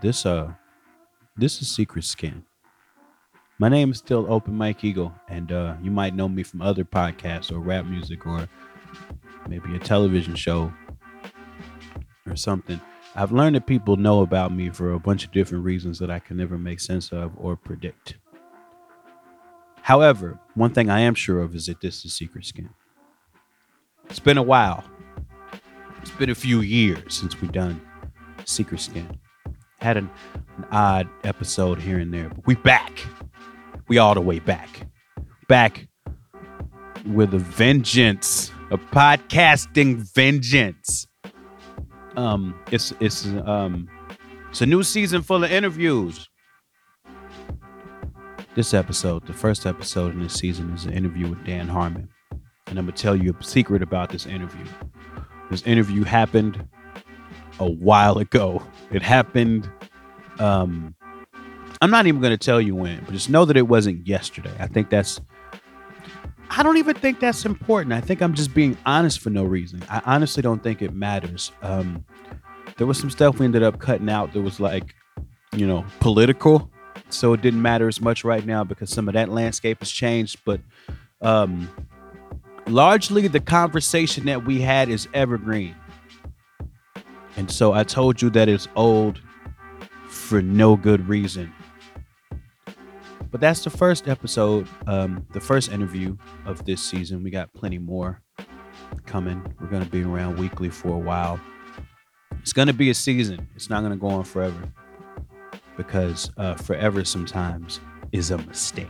this uh this is Secret Skin. My name is still Open Mike Eagle, and uh you might know me from other podcasts or rap music or maybe a television show or something. I've learned that people know about me for a bunch of different reasons that I can never make sense of or predict. However, one thing I am sure of is that this is Secret Skin. It's been a while. It's been a few years since we've done Secret Skin. Had an, an odd episode here and there, but we back. We all the way back. Back with a vengeance, a podcasting vengeance. Um, it's it's um it's a new season full of interviews. This episode, the first episode in this season, is an interview with Dan Harmon. And I'm gonna tell you a secret about this interview. This interview happened a while ago. It happened. Um, I'm not even gonna tell you when, but just know that it wasn't yesterday. I think that's. I don't even think that's important. I think I'm just being honest for no reason. I honestly don't think it matters. Um, there was some stuff we ended up cutting out that was like, you know, political. So it didn't matter as much right now because some of that landscape has changed. But um, largely the conversation that we had is evergreen. And so I told you that it's old for no good reason. But that's the first episode, um, the first interview of this season. We got plenty more coming. We're going to be around weekly for a while. It's going to be a season, it's not going to go on forever because uh, forever sometimes is a mistake.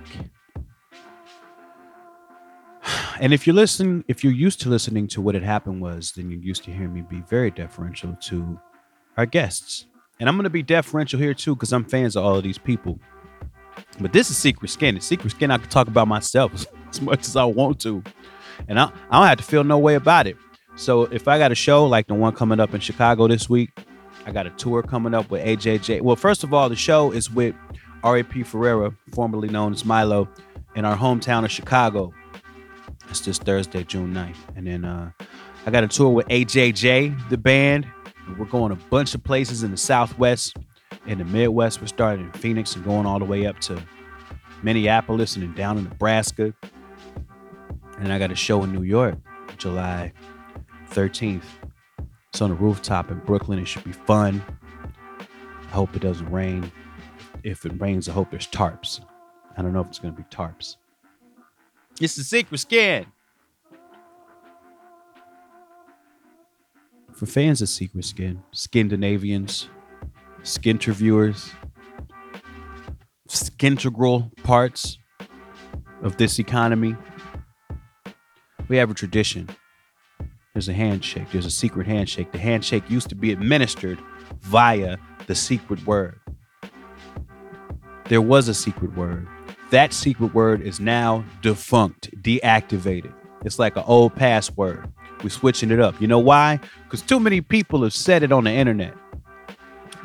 And if you're listening, if you're used to listening to what had happened was, then you're used to hearing me be very deferential to our guests. And I'm going to be deferential here too because I'm fans of all of these people. But this is Secret Skin. And Secret Skin, I can talk about myself as much as I want to. And I, I don't have to feel no way about it. So if I got a show like the one coming up in Chicago this week, I got a tour coming up with AJJ. Well, first of all, the show is with R.A.P. Ferreira, formerly known as Milo, in our hometown of Chicago. It's this Thursday, June 9th. And then uh, I got a tour with AJJ, the band. We're going a bunch of places in the Southwest, in the Midwest. We're starting in Phoenix and going all the way up to Minneapolis and then down in Nebraska. And I got a show in New York, July 13th. It's on a rooftop in Brooklyn. It should be fun. I hope it doesn't rain. If it rains, I hope there's tarps. I don't know if it's going to be tarps. It's the secret skin. For fans of Secret Skin, Skindinavians, Skinterviewers, Skintegral parts of this economy, we have a tradition. There's a handshake. There's a secret handshake. The handshake used to be administered via the secret word. There was a secret word. That secret word is now defunct, deactivated. It's like an old password. We're switching it up. You know why? Because too many people have said it on the internet.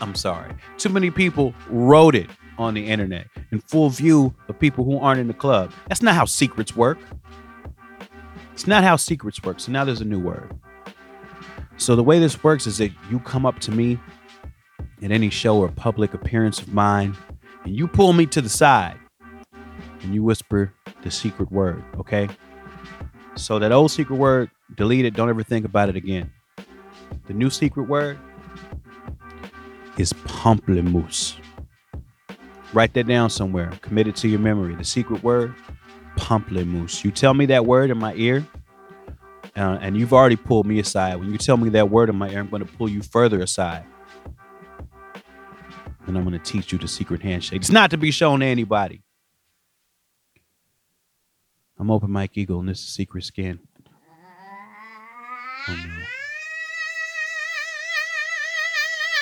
I'm sorry. Too many people wrote it on the internet in full view of people who aren't in the club. That's not how secrets work. It's not how secrets work. So now there's a new word. So the way this works is that you come up to me in any show or public appearance of mine and you pull me to the side and you whisper the secret word, okay? So that old secret word, delete it. Don't ever think about it again. The new secret word is pamplemousse. Write that down somewhere. Commit it to your memory. The secret word, pamplemousse. You tell me that word in my ear, uh, and you've already pulled me aside. When you tell me that word in my ear, I'm going to pull you further aside. And I'm going to teach you the secret handshake. It's not to be shown to anybody. I'm Open Mike Eagle, and this is Secret Skin. Oh, no.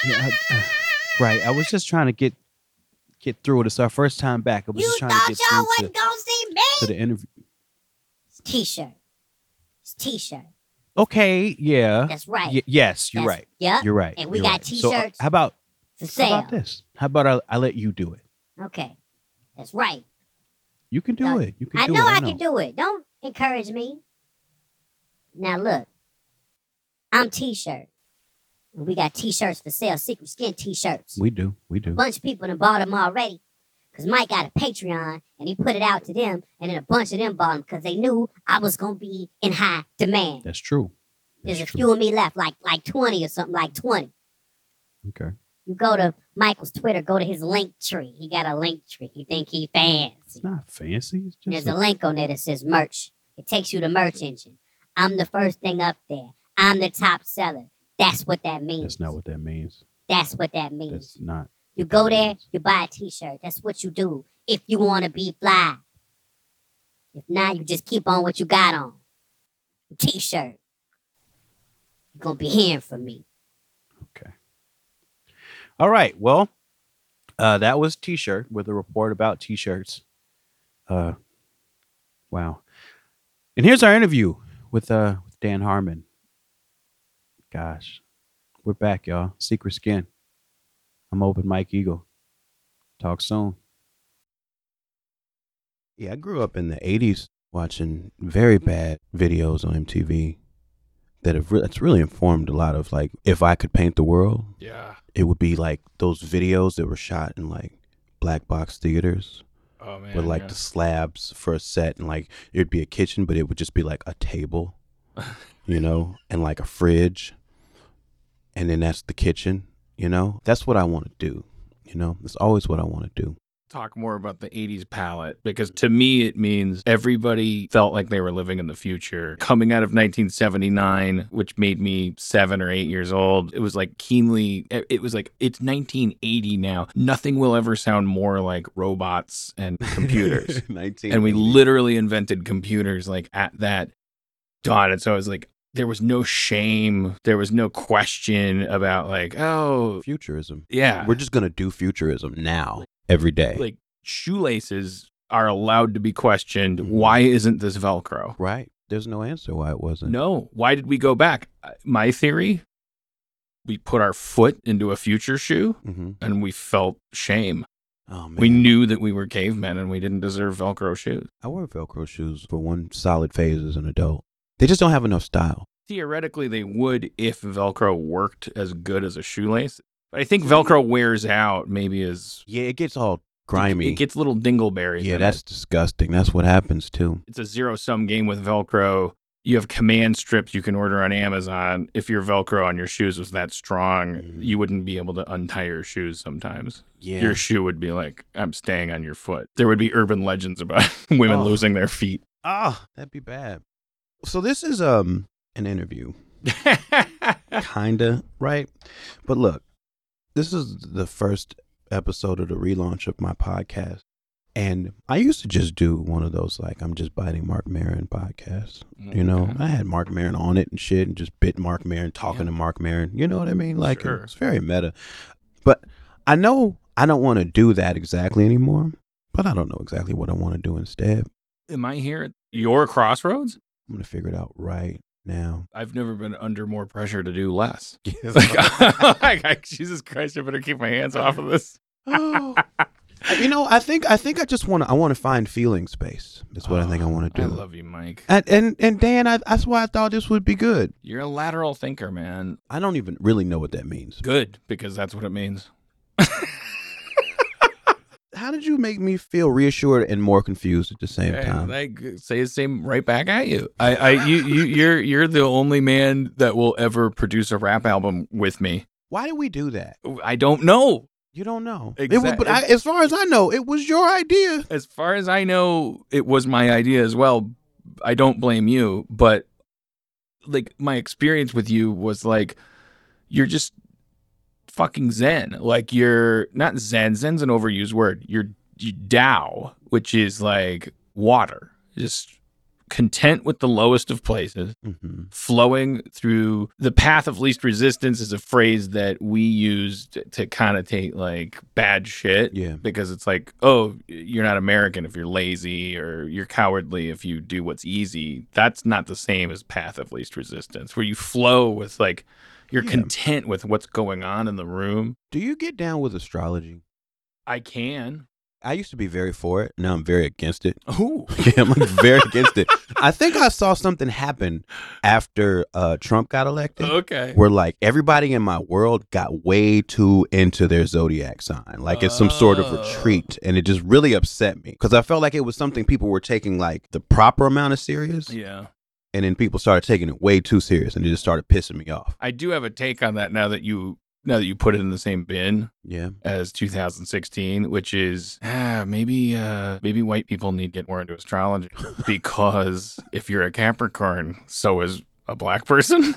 Yeah, I, uh, right. I was just trying to get get through it. It's our first time back. I was You just trying to thought get y'all through to, gonna see to the interview. It's t-shirt. It's t-shirt. Okay, yeah. That's right. Y- yes, you're That's- right. Yeah. You're right. And we got right. So, uh, t-shirts how about for how sale. about this? How about I, I let you do it? Okay. That's right. You can do it. You can I do know it. I I know. can do it. Don't encourage me. Now look. I'm t-shirt. We got t-shirts for sale, secret skin t-shirts. We do. We do. A bunch of people done bought them already. Cause Mike got a Patreon and he put it out to them, and then a bunch of them bought them because they knew I was gonna be in high demand. That's true. There's That's a true. few of me left, like like 20 or something, like 20. Okay. You go to Michael's Twitter, go to his Linktree. He got a Linktree. You think he fancy. It's not fancy. It's There's a a- link on there that says merch. It takes you to merch engine. I'm the first thing up there. I'm the top seller. That's what that means. that's not what that means. That's what that means. That's not. you go there, you buy a t-shirt. That's what you do if you want to be fly. If not, you just keep on what you got on. T-shirt. You're going to be hearing from me. Okay. All right. Well, uh, that was T-shirt with a report about T-shirts. Uh, wow. And here's our interview with uh with Dan Harmon. Gosh, we're back, y'all. Secret Skin. I'm open Mike Eagle. Talk soon. Yeah, I grew up in the '80s watching very bad videos on MTV that have re- that's really informed a lot of like if I could paint the world, Yeah. It would be like those videos that were shot in like black box theaters Oh man. with like yeah. the slabs for a set and like it'd be a kitchen but it would just be like a table you know and like a fridge and then that's the kitchen you know that's what i want to do you know that's always what i want to do talk more about the 80s palette because to me it means everybody felt like they were living in the future. Coming out of 1979 which made me 7 or 8 years old it was like keenly it was like it's 1980 now. Nothing will ever sound more like robots and computers. 19 and we literally invented computers like at that dawn. And so I was like there was no shame. There was no question about like oh futurism. Yeah. We're just gonna do futurism now every day like shoelaces are allowed to be questioned. Mhm. Why isn't this Velcro? right there's no answer why it wasn't No. Why did we go back? My theory we put our foot into a future shoe mm-hmm. and we felt shame. oh man We knew that we were cavemen and we didn't deserve Velcro shoes. i wore velcro shoes for one solid phase as an adult they just don't have enough style Theoretically, they would if Velcro worked as good as a shoelace. But I think Velcro wears out maybe as yeah it gets all grimy It gets little dingleberries. Yeah, in that's it. disgusting. That's what happens too. it's a zero sum game with Velcro. You have command strips you can order on Amazon. If your Velcro on your shoes was that strong, Mhm. you wouldn't be able to untie your shoes sometimes. Yeah. Your shoe would be like, I'm staying on your foot. There would be urban legends about women Oh. losing their feet. ah, that'd be bad. So this is um an interview, kinda right? But look, this is the first episode of the relaunch of my podcast, and I used to just do one of those like I'm just biting Marc Maron podcasts. Mm, you know, I had Marc Maron on it and shit, and just bit Marc Maron, talking Yeah. to Marc Maron. You know what I mean? Like Sure. it's very meta. But I know I don't want to do that exactly anymore. But I don't know exactly what I want to do instead. Am I here at your crossroads? I'm gonna figure it out right now. I've never been under more pressure to do less. Like, like, Jesus Christ, I better keep my hands off of this. Oh. you know, I think I think I just want to I want to find feeling space. That's what I think I ah, want to do. I love you, Mike. and and and Dan, I, that's why I thought this would be good. You're a lateral thinker, man. I don't even really know what that means. Good, because that's what it means. How did you make me feel reassured and more confused at the same Hey, time? I g- say the same right back at you. I, I, you, you, you're, you're the only man that will ever produce a rap album with me. Why did we do that? I don't know. You don't know. It was, but I, as far as I know, it was your idea. As far as I know, it was my idea as well. I don't blame you, but like my experience with you was like you're just fucking zen. Like you're not zen. Zen's an overused word. You're you Tao, which is like water, just content with the lowest of places. Mm-hmm. flowing through the path of least resistance is a phrase that we use to, to connotate like bad shit Yeah. because it's like oh you're not american if you're lazy or you're cowardly if you do what's easy that's not the same as path of least resistance where you flow with like you're Yeah. content with what's going on in the room Do you get down with astrology? i can I used to be very for it. Now I'm very against it. Ooh. Yeah, I'm like very against it. I think I saw something happen after uh, Trump got elected. Okay. Where like everybody in my world got way too into their zodiac sign, like it's some sort of Oh. retreat, and it just really upset me because I felt like it was something people were taking like the proper amount of serious, Yeah. And then people started taking it way too serious, and it just started pissing me off. I do have a take on that now that you now that you put it in the same bin Yeah, as 2016, which is ah, maybe uh, maybe white people need to get more into astrology because if you're a Capricorn, so is a black person.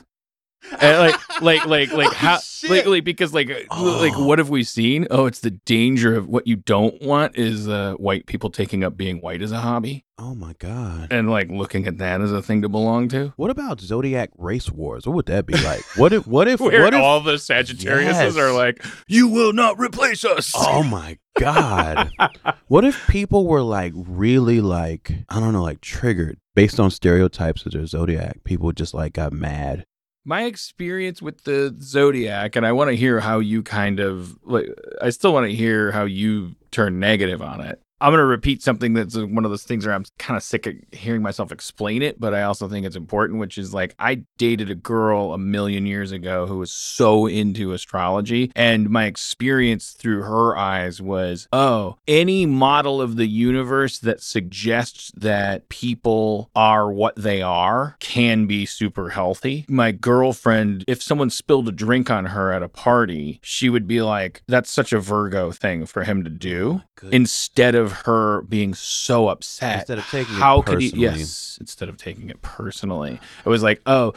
And like like like like Oh, how shit. like, like because like uh, like Oh. what have we seen? Oh, it's the danger of what you don't want is uh, white people taking up being white as a hobby Oh my god. and like looking at that as a thing to belong to. What about zodiac race wars? What would that be like? What if? What if? Where what if? all the Sagittariuses Yes. are like, you will not replace us. Oh my god. what if people were like really like I don't know like triggered based on stereotypes of their zodiac? People just like got mad. My experience with the zodiac and i want to hear how you kind of like i still want to hear how you turn negative on it i'm going to repeat something that's one of those things where i'm kind of sick of hearing myself explain it but i also think it's important which is like i dated a girl a million years ago who was so into astrology and my experience through her eyes was oh any model of the universe that suggests that people are what they are can be super healthy my girlfriend if someone spilled a drink on her at a party she would be like that's such a virgo thing for him to do oh Good. instead of her being so upset. Instead of taking it how could he yes instead of taking it personally. It was like oh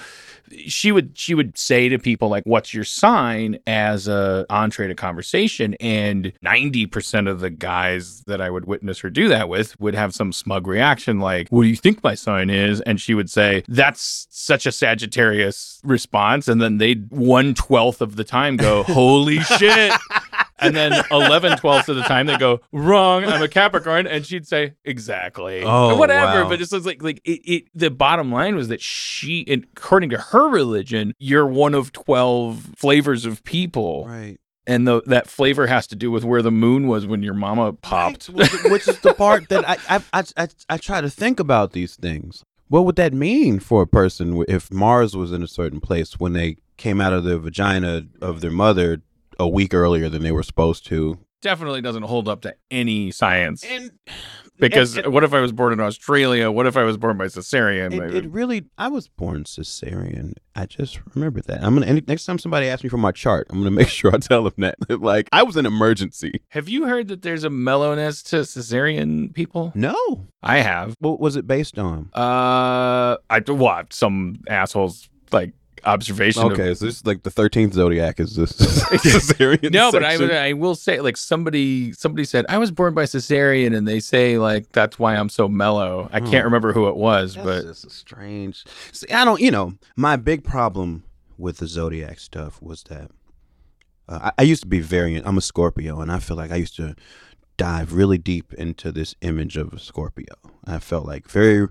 she would she would say to people like what's your sign? as a entree to conversation and 90% of the guys that i would witness her do that with would have some smug reaction like what do you think my sign is? And she would say that's such a sagittarius response. And then they'd one twelfth of the time go holy shit and then 11 twelfths of the time they go wrong i'm a capricorn and she'd say exactly Oh, whatever wow. but it's just like like it, it the bottom line was that she according to her religion you're one of 12 flavors of people right. and the, that flavor has to do with where the moon was when your mama popped Right, which, which is the part that I, I I I I try to think about these things. What would that mean for a person if Mars was in a certain place when they came out of the vagina of their mother a week earlier than they were supposed to? definitely doesn't hold up to any science And because it- what if i was born in australia what if i was born by cesarean It, it really. I was born cesarean. I just remember that. I'm gonna. Next time somebody asks me for my chart, I'm gonna make sure I tell them that. like I was an emergency. have you heard that there's a mellowness to cesarean people No. i have What was it based on? Uh, I what some assholes like observation. of- Okay, so this is like the thirteenth zodiac is this cesarean. no, but I section? would I will say like somebody somebody said I was born by cesarean, and they say like that's why I'm so mellow. I Hmm. can't remember who it was, That's but just a strange. See, I don't. You know, my big problem with the zodiac stuff was that uh, I, I used to be very. I'm a Scorpio, and I feel like I used to dive really deep into this image of a Scorpio. I felt like very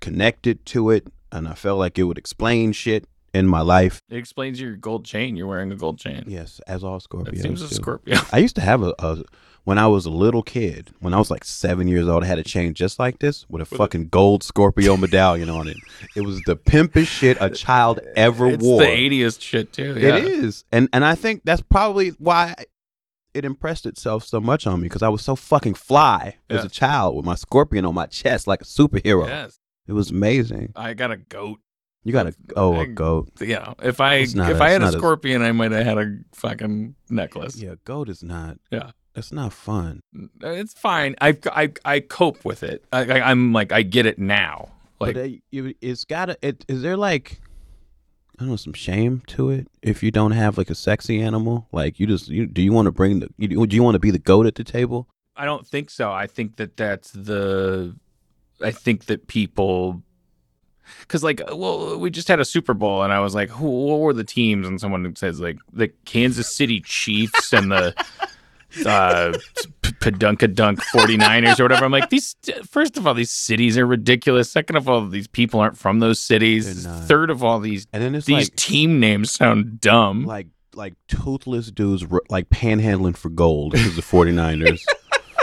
connected to it, and I felt like it would explain shit in my life. it explains your gold chain. You're wearing a gold chain. Yes, as all Scorpios seems a. Scorpio. I used to have a, a when I was a little kid, when I was like seven years old, I had a chain just like this with a fucking gold Scorpio medallion on it. It was the pimpest shit a child ever It's wore. It's the 80s shit too. Yeah. It is, and and I think that's probably why it impressed itself so much on me because I was so fucking fly as a child with my scorpion on my chest like a superhero. Yes, It was amazing. I got a goat. You got a oh a goat. You know, if I not if a- I had a scorpion, I might have had a fucking necklace. Yeah, goat is not. Yeah. It's not fun. It's fine. I I I cope with it. I, I, I'm like I get it now. Like but uh, it's gotta. It is there like I don't know some shame to it if you don't have like a sexy animal. Like you just you do you want to bring the you, do you want to be the goat at the table? I don't think so. I think that that's the. I think that people. Because like, well, we just had a Super Bowl, and I was like, "Who? What were the teams?" And someone says like the Kansas City Chiefs and the uh, P- Padunkadunk 49ers or whatever. I'm like, these. First of all, these cities are ridiculous. Second of all, these people aren't from those cities. Third of all, these And then it's these like team names sound dumb. like like toothless dudes like panhandling for gold because the 49ers.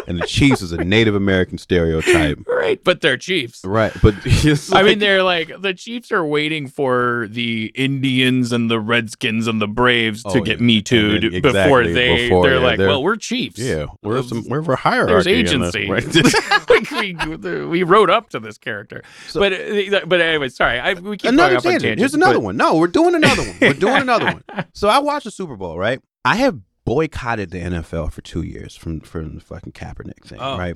And the Chiefs is a Native American stereotype. Right, but they're Chiefs. Right, but it's I mean, they're like the Chiefs are waiting for the Indians and the Redskins and the Braves to Oh, get yeah. me too'd And then- before they before, they're yeah, like, they're- well, we're Chiefs. yeah, we're some we're for hierarchy. There's in this, agency. right? like we we wrote up to this character. but uh, but anyway, sorry. I, we keep another going tangent. Here's another but- one. No, we're doing another one. We're doing another one. So I watched the Super Bowl, right? I have boycotted the NFL for two years from from the fucking Kaepernick thing, Oh. right?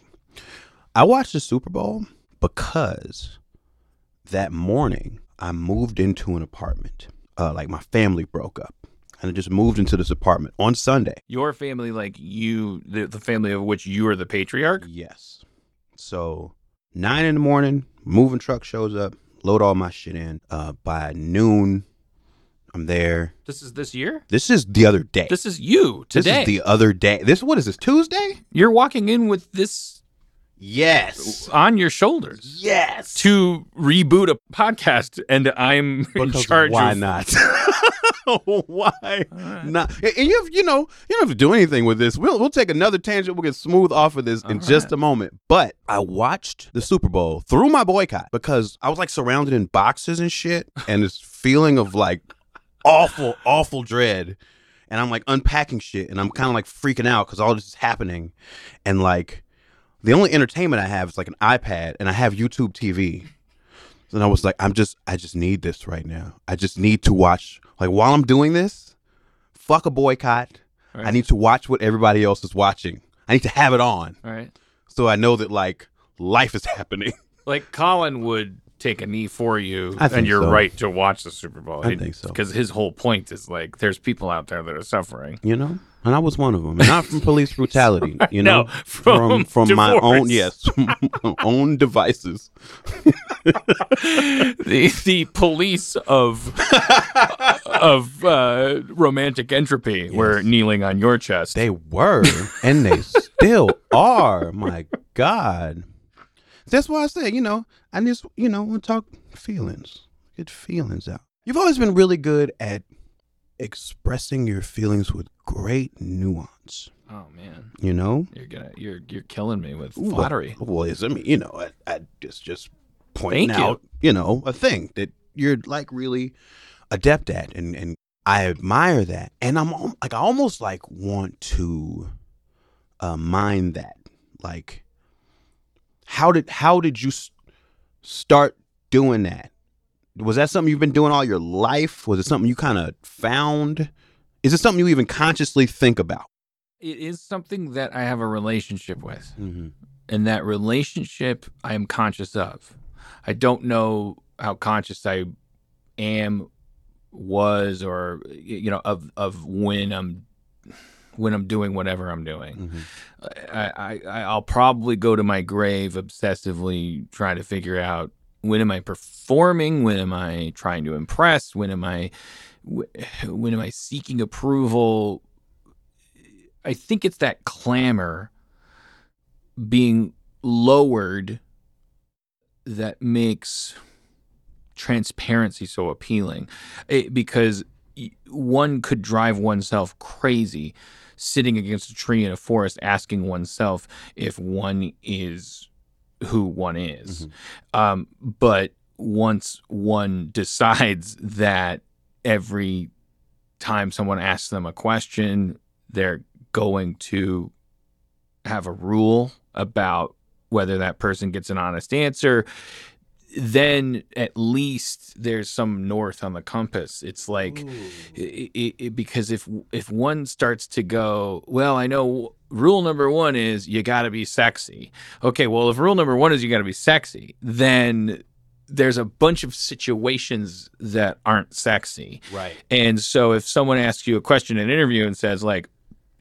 I watched the Super Bowl because that morning I moved into an apartment. Uh, like my family broke up, and I just moved into this apartment on Sunday. Your family, like you, the, the family of which you are the patriarch. Yes. So nine in the morning, moving truck shows up, load all my shit in. Uh, by noon, I'm there. This is this year. This is the other day. This is you This today. is the other day. This what is this Tuesday? You're walking in with this Yes. on your shoulders Yes. to reboot a podcast, and I'm in Because charge. why of, not? why not? And you have, you know, you don't have to do anything with this. We'll we'll take another tangent. We'll get smooth off of this in just a moment. But I watched the Super Bowl through my boycott because I was like surrounded in boxes and shit, and this feeling of like awful, awful dread. And I'm like unpacking shit, and I'm kind of like freaking out because all this is happening, and like the only entertainment I have is like an iPad, and I have YouTube TV. And I was like, I'm just, I just need this right now. I just need to watch. Like while I'm doing this, fuck a boycott. I need to watch what everybody else is watching. I need to have it on All right. so I know that like life is happening. Like Colin would take a knee for you, and you're so. right to watch the Super Bowl. I think so. because his whole point is like, there's people out there that are suffering. You know, and I was one of them, and not from police brutality. You know, No, from from, my own yes, own devices. the the police of of uh, romantic entropy were kneeling on your chest. They were, and they still are. My God, that's why I say, you know, I just, you know, want to talk feelings, get feelings out. You've always been really good at expressing your feelings with great nuance. oh man, You know, you're gonna you're you're killing me with flattery. Well, it's, I mean, you know, I, I just just pointing Thank out, you. know, a thing that you're like really adept at, and and I admire that, and I'm like I almost like want to uh, mine that, like how did how did you s- start doing that? Was that something you've been doing all your life? Was it something you kind of found? Is it something you even consciously think about? It is something that I have a relationship with. Mm-hmm. and that relationship I am conscious of. I don't know how conscious I am, was, or you know, of of when I'm when I'm doing whatever I'm doing. Mm-hmm. I, I I'll probably go to my grave obsessively trying to figure out when am I performing, when am I trying to impress, when am I when am I seeking approval. I think it's that clamor being lowered that makes transparency so appealing It- because one could drive oneself crazy sitting against a tree in a forest asking oneself if one is who one is. Um, but once one decides that every time someone asks them a question they're going to have a rule about whether that person gets an honest answer then at least there's some north on the compass. It's like i i i because if if one starts to go well i know rule number one is you got to be sexy. Okay well if rule number one is you got to be sexy then there's a bunch of situations that aren't sexy. Right. and so if someone asks you a question in an interview and says like,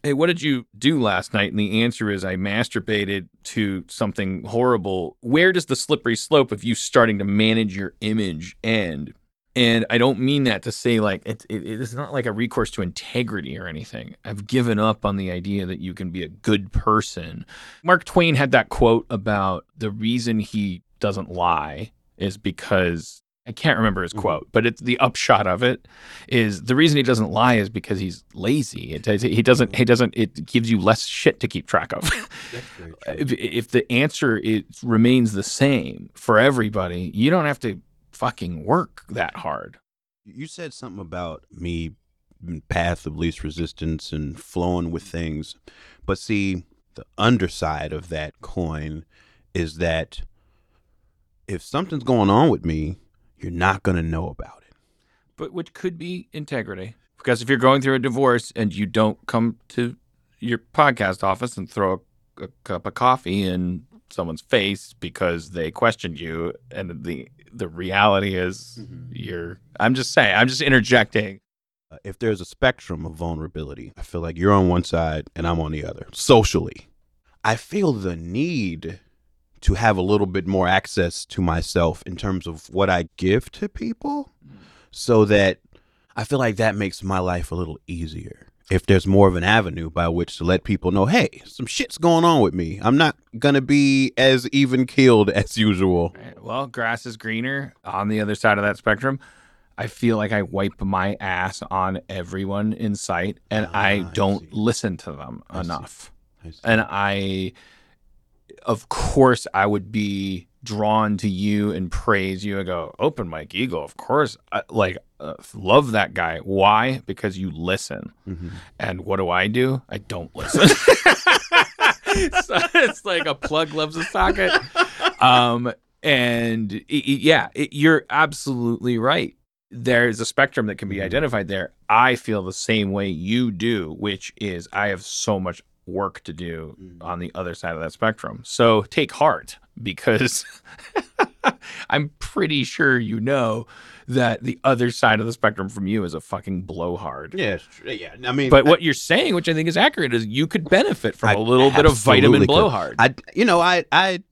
"Hey, what did you do last night?" and the answer is I masturbated to something horrible, where does the slippery slope of you starting to manage your image end? And I don't mean that to say like it, it, it's not like a recourse to integrity or anything. I've given up on the idea that you can be a good person. Mark Twain had that quote about the reason he doesn't lie is because I can't remember his Mhm. quote, but it's the upshot of it is the reason he doesn't lie is because he's lazy. It, he doesn't. He doesn't. It gives you less shit to keep track of. if, if the answer is, remains the same for everybody, you don't have to fucking work that hard. You said something about me path of least resistance and flowing with things. But see, the underside of that coin is that if something's going on with me, you're not going to know about it. but which could be integrity. Because if you're going through a divorce and you don't come to your podcast office and throw a, a cup of coffee in someone's face because they questioned you, and the the reality is you're. I'm just saying. I'm just interjecting. Uh, if there's a spectrum of vulnerability, I feel like you're on one side and I'm on the other. Socially, I feel the need to have a little bit more access to myself in terms of what I give to people so that I feel like that makes my life a little easier. If there's more of an avenue by which to let people know, hey, some shit's going on with me. I'm not going to be as even keeled as usual. Well, grass is greener on the other side of that spectrum. I feel like I wipe my ass on everyone in sight, and Ah, I I don't see. listen to them I see. enough. I see. and I, of course, I would be drawn to you and praise you and go, Open Mike Eagle, of course. I, like, uh, love that guy. Why? Because you listen. Mhm. And what do I do? I don't listen. so it's like a plug loves a socket. Um, and i- i- yeah, it, you're absolutely right. There's a spectrum that can be identified there. I feel the same way you do, which is I have so much work to do mm-hmm. on the other side of that spectrum. So take heart because I'm pretty sure you know that the other side of the spectrum from you is a fucking blowhard. Yeah, yeah. I mean, But I- what you're saying, which I think is accurate, is you could benefit from I a little bit of vitamin could. blowhard. I, you know, I, I,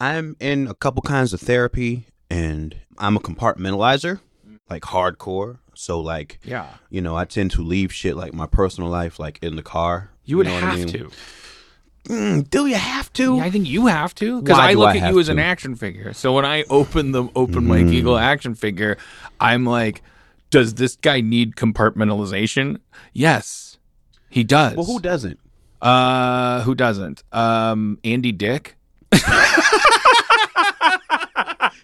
I'm in a couple kinds of therapy, and I'm a compartmentalizer, like hardcore. So, like, yeah, you know, I tend to leave shit like my personal life, like in the car. You would know what I have mean? to. Mm, do you have to? Yeah, I think you have to because I look I at you as an action figure. So when I open the open Mike Mm. Eagle action figure, I'm like, does this guy need compartmentalization? Yes, he does. well, who doesn't? Uh, who doesn't? Um, Andy Dick.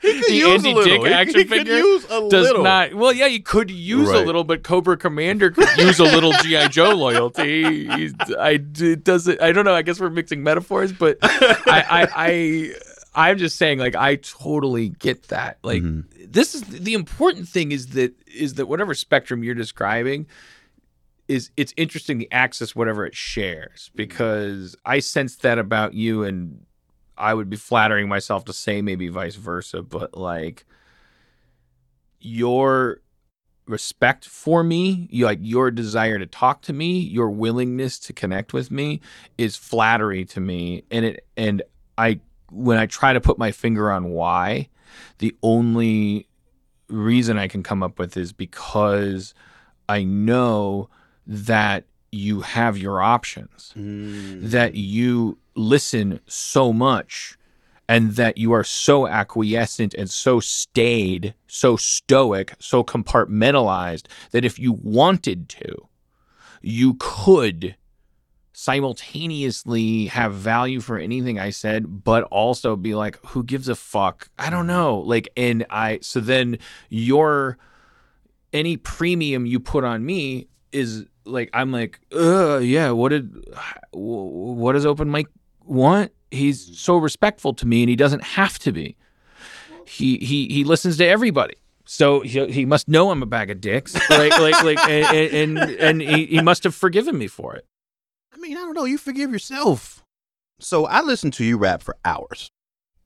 He could The Andy Dick action he figure does not. Well, yeah, you could use a little, but Cobra Commander could use a little GI Joe loyalty. He's, I it doesn't. I don't know. I guess we're mixing metaphors, but I, I, I, I'm just saying, like, I totally get that. Like, Mhm. this is the important thing is that is that whatever spectrum you're describing is it's interesting to access whatever it shares because I sense that about you and I would be flattering myself to say maybe vice versa, but like your respect for me, you like your desire to talk to me, your willingness to connect with me is flattery to me. And it and I when I try to put my finger on why, the only reason I can come up with is because I know that you have your options Mm. that you listen so much and that you are so acquiescent and so staid, so stoic, so compartmentalized that if you wanted to, you could simultaneously have value for anything I said, but also be like, who gives a fuck? I don't know. Like, and I, so then your, any premium you put on me is like, I'm like, uh, yeah, what did, what does Open Mike want? He's so respectful to me and he doesn't have to be. He, he, he listens to everybody. So he, he must know I'm a bag of dicks, like like like, and and, and he, he must have forgiven me for it. I mean, I don't know. You forgive yourself. So I listened to you rap for hours,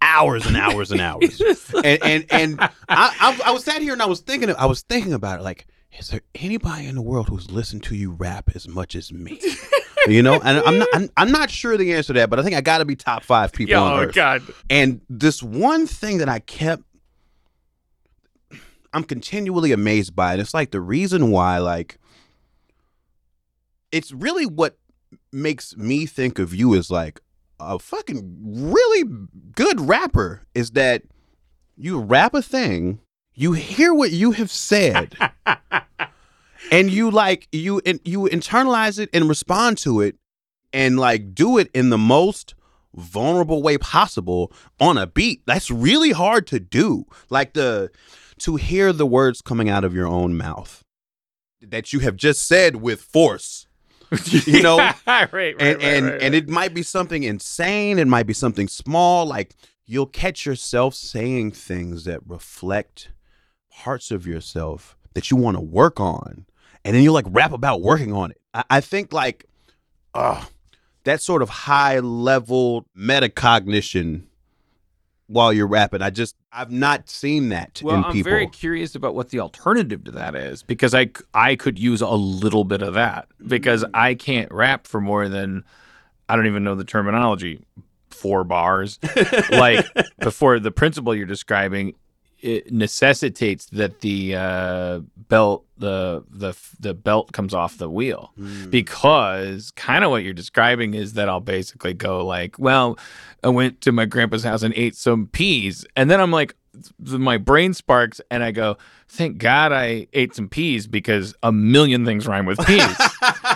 hours and hours and hours. and and and I, I I was sat here and I was thinking I was thinking about it like is there anybody in the world who's listened to you rap as much as me? you know, and I'm not I'm, I'm not sure the answer to that, but I think I got to be top five people on oh earth. God, And this one thing that I kept I'm continually amazed by, and it's like the reason why like it's really what makes me think of you as like a fucking really good rapper is that you rap a thing, you hear what you have said and you like you and you internalize it and respond to it and like do it in the most vulnerable way possible on a beat. That's really hard to do. Like the to hear the words coming out of your own mouth that you have just said with force you know? Right, right, and right, and right, and it might be something insane. It might be something small. Like you'll catch yourself saying things that reflect parts of yourself that you want to work on and then you like rap about working on it. I, I think like uh that sort of high level metacognition while you're rapping i just i've not seen that Well, in I'm people. very curious about what the alternative to that is because I I could use a little bit of that because I can't rap for more than I don't even know the terminology four bars. Like before the principle you're describing it necessitates that the uh, belt the the the belt comes off the wheel Mm. because kind of what you're describing is that I'll basically go like, well, I went to my grandpa's house and ate some peas, and then I'm like, my brain sparks, and I go, thank God I ate some peas because a million things rhyme with peas.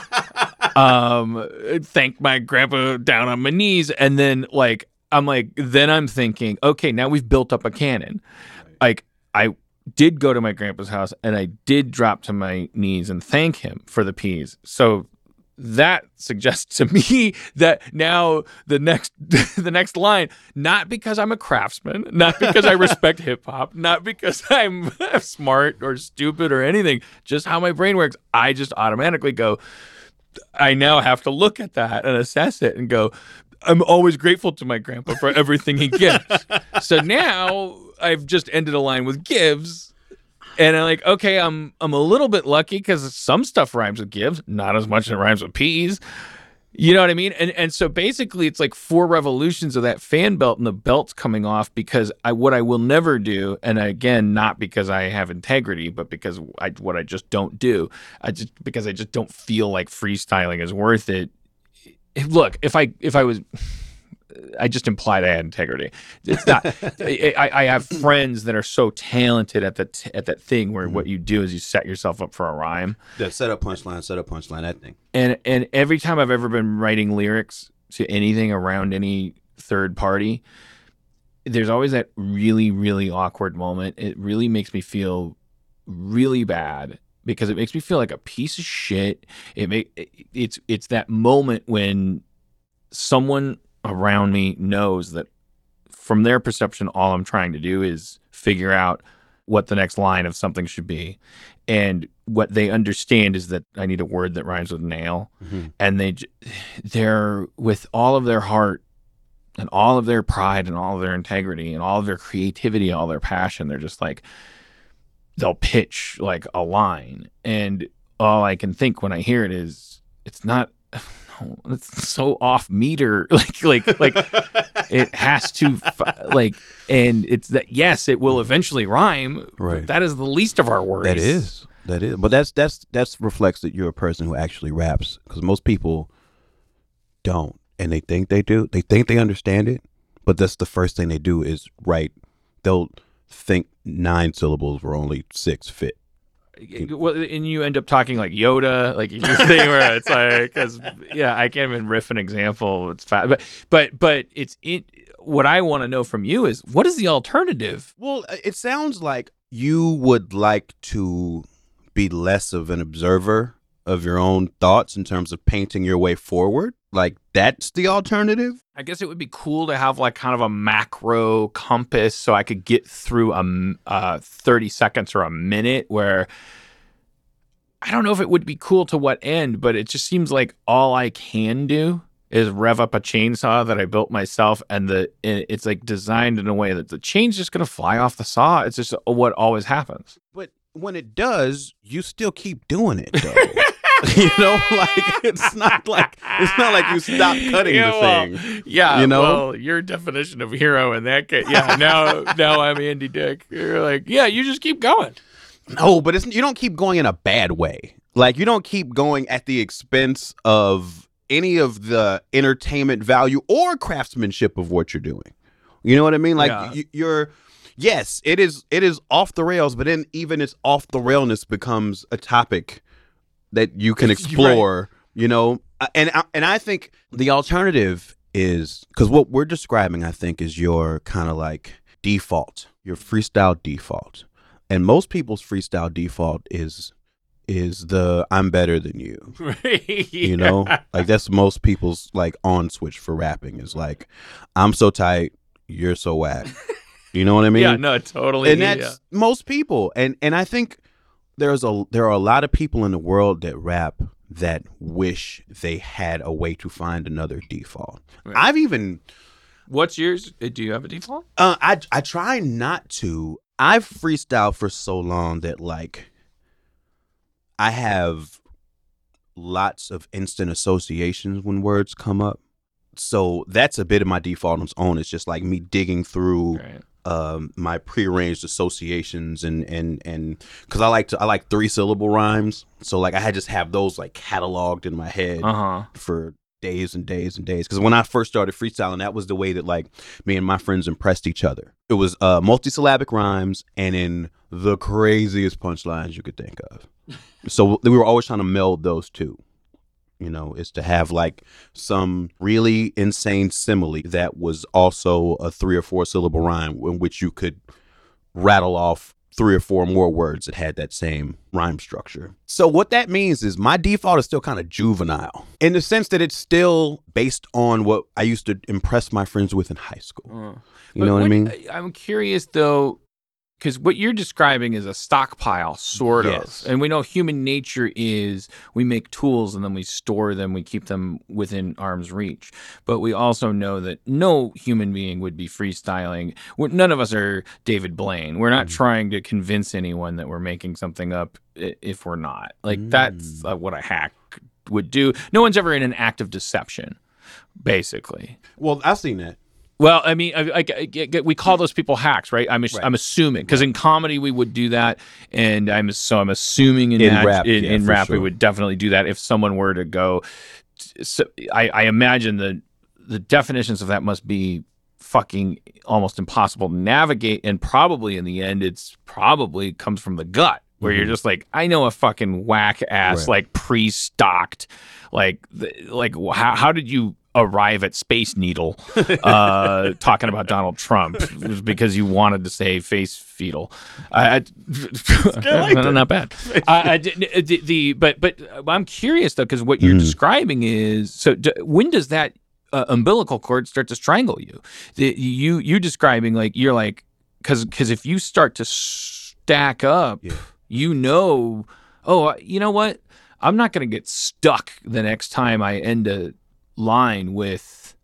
um, thank my grandpa down on my knees, and then like I'm like, then I'm thinking, okay, now we've built up a canon. Like I did go to my grandpa's house and I did drop to my knees and thank him for the peas. So that suggests to me that now the next the next line not because I'm a craftsman, not because I respect hip hop, not because I'm smart or stupid or anything, just how my brain works. I just automatically go I now have to look at that and assess it and go I'm always grateful to my grandpa for everything he gives. so now I've just ended a line with gives and I'm like, okay, I'm I'm a little bit lucky because some stuff rhymes with gives, not as much as it rhymes with peas. You know what I mean? And and so basically, it's like four revolutions of that fan belt, and the belt's coming off because I what I will never do, and again, not because I have integrity, but because I what I just don't do. I just because I just don't feel like freestyling is worth it. Look, if I if I was. I just implied I had integrity. It's not. I, I I have friends that are so talented at the at that thing where mm-hmm. what you do is you set yourself up for a rhyme that set up punchline set up punchline that thing and and every time I've ever been writing lyrics to anything around any third party, there's always that really really awkward moment. It really makes me feel really bad because it makes me feel like a piece of shit. It make it's it's that moment when someone around me knows that from their perception all I'm trying to do is figure out what the next line of something should be. And what they understand is that I need a word that rhymes with nail Mhm. and they they're with all of their heart and all of their pride and all of their integrity and all of their creativity all their passion they're just like they'll pitch like a line and all i can think when i hear it is it's not it's so off meter like like like it has to like and it's that yes it will eventually rhyme Right. that is the least of our worries That is. That is. But that's that's that's reflects that you're a person who actually raps because most people don't, and they think they do. They think they understand it, but that's the first thing they do is write. They'll think nine syllables were only six fit. well, and you end up talking like Yoda, like you thing where it's like, cause yeah, I can't even riff an example. It's fast, but but but it's it. What I want to know from you is what is the alternative? Well, uh, it sounds like you would like to be less of an observer of your own thoughts in terms of painting your way forward. Like that's the alternative. I guess it would be cool to have like kind of a macro compass so I could get through a uh, 30 seconds or a minute where I don't know if it would be cool to what end, but it just seems like all I can do is rev up a chainsaw that I built myself and the it's like designed in a way that the chain's just going to fly off the saw. It's just what always happens. But when it does, you still keep doing it though. you know, like it's not like it's not like you stop cutting Yeah, the well, thing. Yeah, You know? well, your definition of hero in that case. Yeah, now now I'm Andy Dick. You're like, yeah, you just keep going. No, but it's you don't keep going in a bad way. Like you don't keep going at the expense of any of the entertainment value or craftsmanship of what you're doing. You know what I mean? Like Yeah. you, you're yes, it is it is off the rails, but then even its off the railness becomes a topic that you can You're right. explore, you know. Uh, And I- and I think the alternative is cuz what we're describing I think is your kind of like default, your freestyle default. And most people's freestyle default is is the I'm better than you. You know? Like that's most people's like on switch for rapping is like I'm so tight, you're so whack. You know what I mean? yeah, no, totally. and that's yeah. most people and and i think there's a there are a lot of people in the world that rap that wish they had a way to find another default Right. i've even What's yours? Uh, Do you have a default? uh, I I try not to. I've freestyled for so long that like I have lots of instant associations when words come up. So that's a bit of my default on its own. It's just like me digging through Right. Um, my prearranged associations and and and because I like to I like three syllable rhymes. So like I had just have those like cataloged in my head Uh huh. for days and days and days. Because when I first started freestyling, that was the way that like me and my friends impressed each other. It was uh, multisyllabic rhymes and in the craziest punchlines you could think of. so we were always trying to meld those two. You know, is to have like some really insane simile that was also a three or four syllable rhyme in which you could rattle off three or four more words that had that same rhyme structure. So what that means is my default is still kind of juvenile in the sense that it's still based on what I used to impress my friends with in high school. Uh. You know what I mean? I'm curious though, because what you're describing is a stockpile, sort Yes. of. And we know human nature is we make tools and then we store them, we keep them within arm's reach. But we also know that no human being would be freestyling. We're, none of us are David Blaine. We're not Mm. trying to convince anyone that we're making something up if we're not. Like that's Mm. uh, what a hack would do. No one's ever in an act of deception, basically. Well, I've seen that. Well, I mean, I, I, I- we call those people hacks, right? I'm, Right. I'm assuming because in comedy we would do that, and I'm so I'm assuming in, In that, rap, in, yeah, in rap we would definitely do that if someone were to go. So I, I imagine the the definitions of that must be fucking almost impossible to navigate, and probably in the end, it's probably comes from the gut. Where you're Mhm. just like, I know a fucking whack ass, Right. like pre-stocked, like, like how, how did you arrive at Space Needle uh, talking about Donald Trump was because you wanted to say face fetal. I, I, not bad. I, I the, the but but I'm curious though because what you're Mhm. describing is so d- when does that uh, umbilical cord start to strangle you? The, you you describing like you're like because because if you start to stack up, Yeah. you know, oh, you know what? I'm not going to get stuck the next time I end a line with,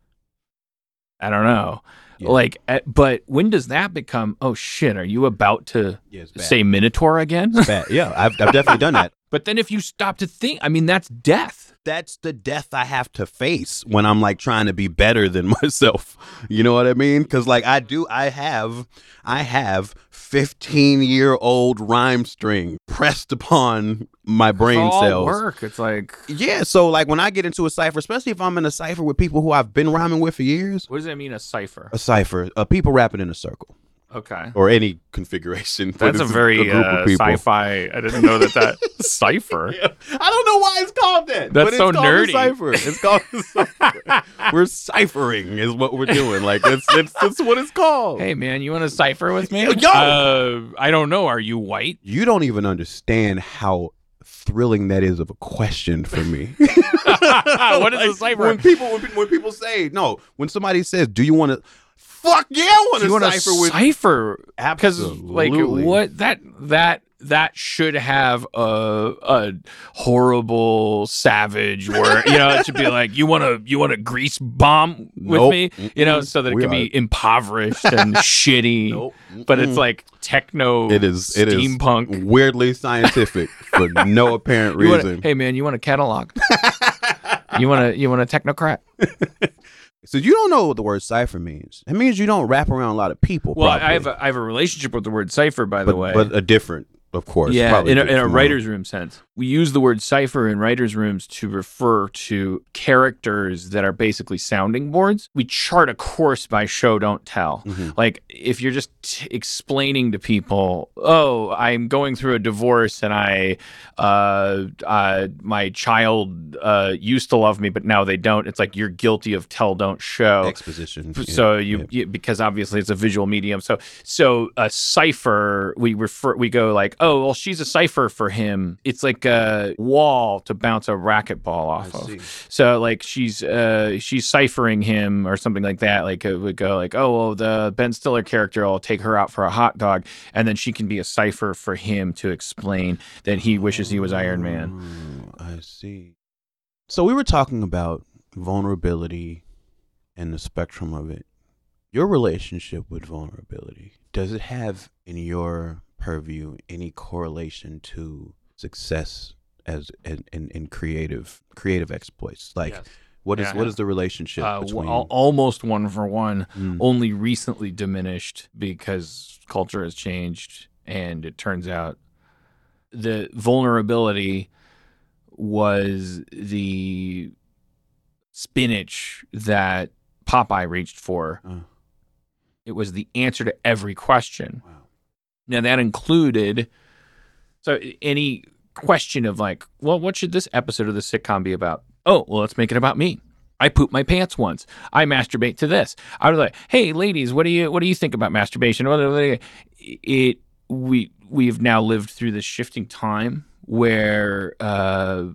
I don't know. Yeah. Like, uh, but when does that become? Oh shit! Are you about to Yeah, say Minotaur again? Yeah, I've, I've definitely done that. but then if you stop to think, I mean, that's death. That's the death I have to face when I'm like trying to be better than myself. You know what I mean? Because like I do, I have, I have 15 year old rhyme string pressed upon my brain it's all cells. work. It's like, Yeah, so like when I get into a cipher, especially if I'm in a cipher with people who I've been rhyming with for years, what does that mean? A cipher? a cipher, uh, people rapping in a circle Okay. or any configuration. That's a it's very group uh, sci-fi. I didn't know that that cipher. I don't know why it's called that. That's so nerdy. Cipher. It's called a cipher. we're ciphering is what we're doing. Like it's it's that's what it's called. Hey man, you want to cipher with me? Yo! Uh, I don't know. Are you white? You don't even understand how thrilling that is of a question for me. what is a cipher? When people when, people- when people say no, when somebody says, "Do you want to?" Fuck yeah, I want you to cipher with. cipher because like what that that that should have a a horrible savage where you know it should be like you want to you want to grease bomb with Nope. me you know so that it We can are- be impoverished and shitty Nope. but it's like techno It is- it is steampunk weirdly scientific for no apparent You wanna- reason. hey man you want a catalog you want to you want a technocrat So you don't know what the word cipher means. It means you don't rap around a lot of people. well probably. I have a, I have a relationship with the word cipher by but, the way but a different of course. yeah, in a, in a writer's room sense. We use the word cipher in writers' rooms to refer to characters that are basically sounding boards. We chart a course by show, don't tell. Mhm. Like if you're just t- explaining to people, oh, I'm going through a divorce and I, uh, uh, my child uh, used to love me, but now they don't. It's like you're guilty of tell, don't show. exposition. yeah, So you, yeah. you because obviously it's a visual medium. So so a cipher we refer we go like oh well she's a cipher for him. It's like a wall to bounce a racquetball I off of. see. So like she's uh she's ciphering him or something like that. Like it would go like oh well the Ben Stiller character I'll take her out for a hot dog and then she can be a cipher for him to explain that he wishes he was Iron Man. I see. So we were talking about vulnerability and the spectrum of it. Your relationship with vulnerability, does it have in your purview any correlation to success as in, in, in creative creative exploits? Like what is Yeah, what is the relationship Uh, between al- almost one for one. Mm. only recently diminished because culture has changed and it turns out the vulnerability was the spinach that Popeye reached for. Uh. It was the answer to every question. Wow. Now that included so any question of like, well, what should this episode of the sitcom be about? Oh, well, let's make it about me. I poop my pants once. I masturbate to this. I was like, hey, ladies, what do you what do you think about masturbation? It we we've now lived through this shifting time where uh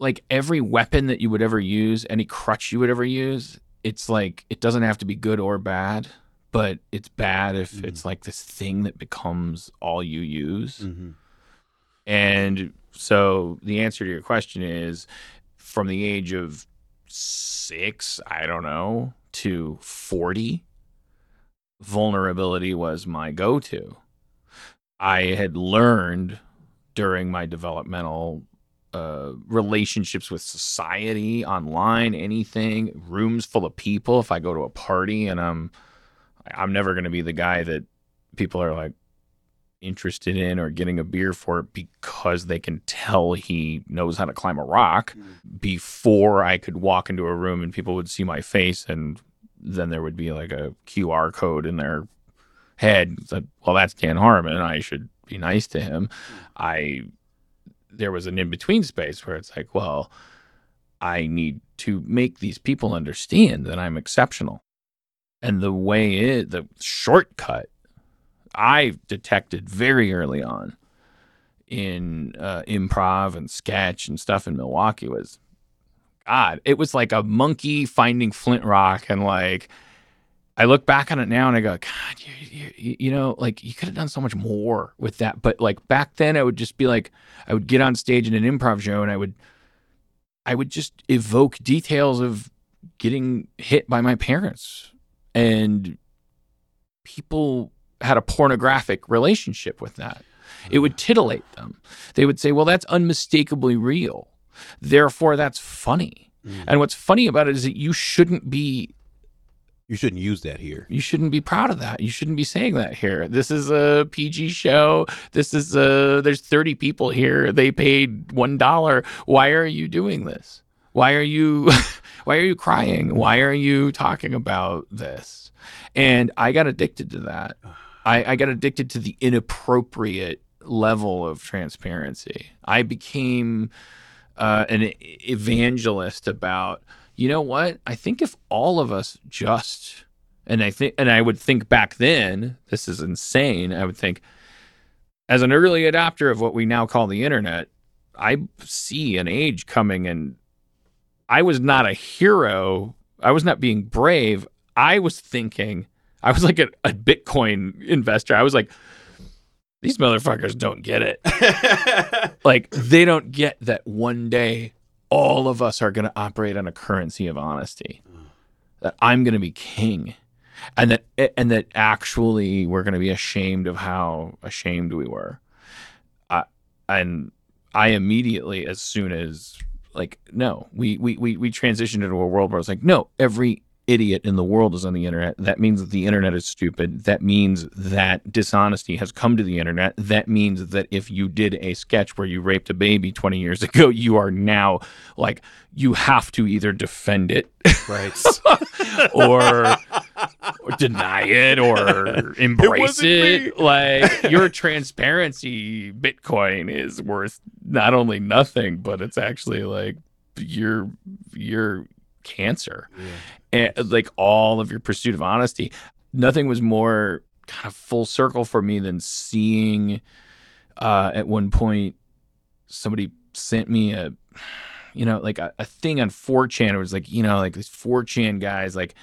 like every weapon that you would ever use, any crutch you would ever use, it's like it doesn't have to be good or bad, but it's bad if Mhm. it's like this thing that becomes all you use. Mhm. And so the answer to your question is from the age of six, I don't know, to 40, vulnerability was my go to. I had learned during my developmental uh, relationships with society, online, anything, rooms full of people. If I go to a party and I'm, I'm never going to be the guy that people are like, interested in or getting a beer for because they can tell he knows how to climb a rock mm-hmm. before I could walk into a room and people would see my face and then there would be like a QR code in their head that well that's Dan Harmon. I should be nice to him. Mm-hmm. I there was an in between space where it's like well I need to make these people understand that I'm exceptional and the way it the shortcut I detected very early on in uh, improv and sketch and stuff in Milwaukee was God, it was like a monkey finding Flint Rock. And like, I look back on it now and I go, God, you, you, you know, like you could have done so much more with that. But like back then, I would just be like, I would get on stage in an improv show and I would, I would just evoke details of getting hit by my parents and people had a pornographic relationship with that. It would titillate them. They would say, well, that's unmistakably real. Therefore, that's funny. Mm. And what's funny about it is that you shouldn't be You shouldn't use that here. you shouldn't be proud of that. You shouldn't be saying that here. This is a PG show. This is a there's 30 people here. They paid $1. Why are you doing this? Why are you why are you crying? Why are you talking about this? And I got addicted to that. I, I got addicted to the inappropriate level of transparency. I became uh, an evangelist about, you know what? I think if all of us just, and I think, and I would think back then, this is insane. I would think, as an early adopter of what we now call the internet, I see an age coming, and I was not a hero. I was not being brave. I was thinking, I was like a, a Bitcoin investor. I was like, these motherfuckers don't get it. like, they don't get that one day all of us are going to operate on a currency of honesty. That I'm going to be king. And that and that actually we're going to be ashamed of how ashamed we were. I, and I immediately as soon as like no, we we we we transitioned into a world where it's like no, every idiot in the world is on the internet. That means that the internet is stupid. That means that dishonesty has come to the internet. That means that if you did a sketch where you raped a baby 20 years ago, you are now like, you have to either defend it Right. or, or deny it or embrace wasn't it. Like your transparency Bitcoin is worth not only nothing, but it's actually like your your cancer. And like all of your pursuit of honesty. Nothing was more kind of full circle for me than seeing uh at one point somebody sent me a you know, like a, a thing on 4chan. It was like, you know, like these 4chan guys, like,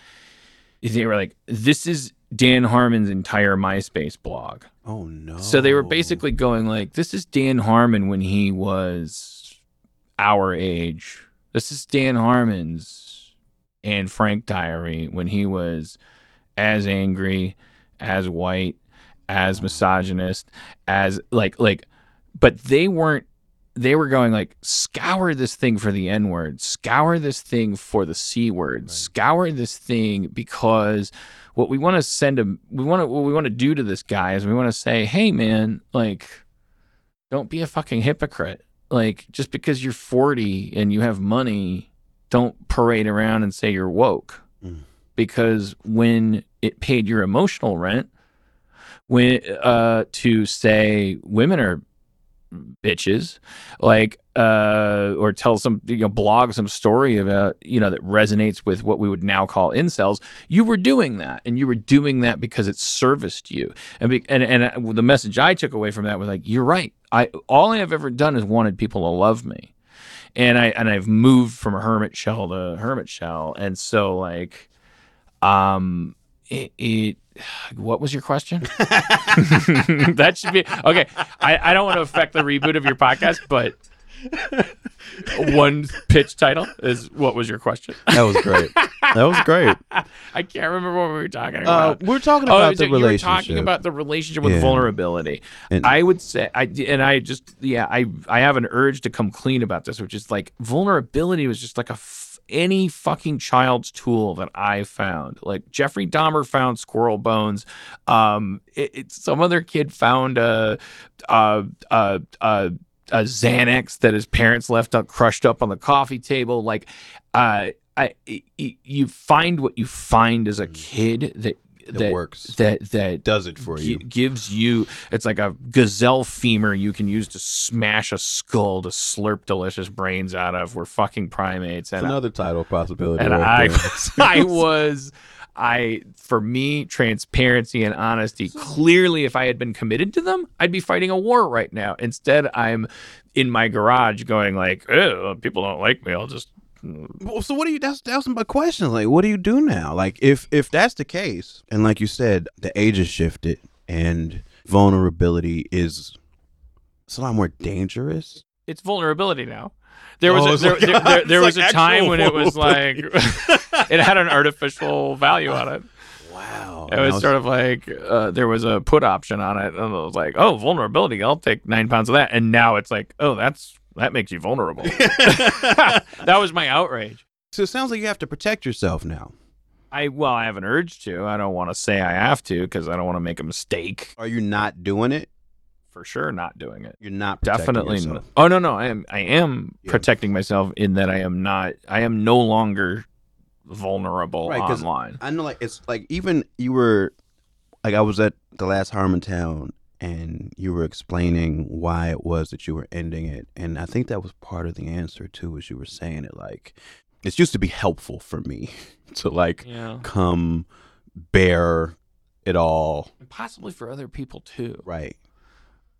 they were like, this is Dan Harmon's entire MySpace blog. Oh no. So they were basically going like, this is Dan Harmon when he was our age. This is Dan Harmon's Anne Frank Diary when he was as angry, as white, as misogynist, as like like but they weren't they were going like scour this thing for the n word scour this thing for the c word scour this thing because what we want to send him we want to what we want to do to this guy is we want to say hey man like don't be a fucking hypocrite. Like just because you're 40 and you have money don't parade around and say you're woke. Mm. because when it paid your emotional rent when uh to say women are bitches like uh or tell some you know blog some story about you know that resonates with what we would now call incels you were doing that. And you were doing that because it serviced you. And be, and and uh, the message i took away from that was like you're right. I all i have ever done is wanted people to love me and i and i've moved from a hermit shell to hermit shell. And so like um it, it what was your question? That should be okay. I, I don't want to affect the reboot of your podcast but one pitch title is what was your question that was great. That was great. i can't remember what we were talking Uh, about we're talking Oh, about so the you were relationship. talking about the relationship with Yeah. vulnerability. And- I would say, I and I just, yeah, I I have an urge to come clean about this, which is like vulnerability was just like a f- any fucking child's tool that I found. Like Jeffrey Dahmer found squirrel bones. Um, it, it, some other kid found a, a, a, a a Xanax that his parents left up crushed up on the coffee table. Like, uh, I, I- you find what you find as a kid that That that works. that that Does it for you. gives you it's like a gazelle femur you can use to smash a skull to slurp delicious brains out of we're fucking primates It's and another title possibility. and right I, there. I was, I for me, transparency and honesty. Clearly, if I had been committed to them, I'd be fighting a war right now. Instead, I'm in my garage going like, "Oh, people don't like me. I'll just." Well, so what do you? That's that's my question. Like, what do you do now? Like, if if that's the case, and like you said, the age has shifted, and vulnerability is it's a lot more dangerous. It's vulnerability now. There was Oh, a, it's there, like- there, there, there was like a time when it was like it had an artificial value on it. Wow, It was sort of like uh, there was a put option on it, and it was like, oh, vulnerability. I'll take nine pounds of that. And now it's like, oh, that's that makes you vulnerable. that was my outrage. So it sounds like you have to protect yourself now. I well, I have an urge to. I don't want to say I have to because I don't want to make a mistake. Are you not doing it? For sure, not doing it. You're not protecting Definitely. yourself. Oh no, no. I am. I am Yeah. protecting myself in that I am not. I am no longer vulnerable Right, 'cause online. I know, like it's like even you were, like I was at the last Harmontown, and you were explaining why it was that you were ending it, and I think that was part of the answer too, as you were saying it. Like, it used to be helpful for me to like Yeah. come bare it all, Possibly for other people too. right?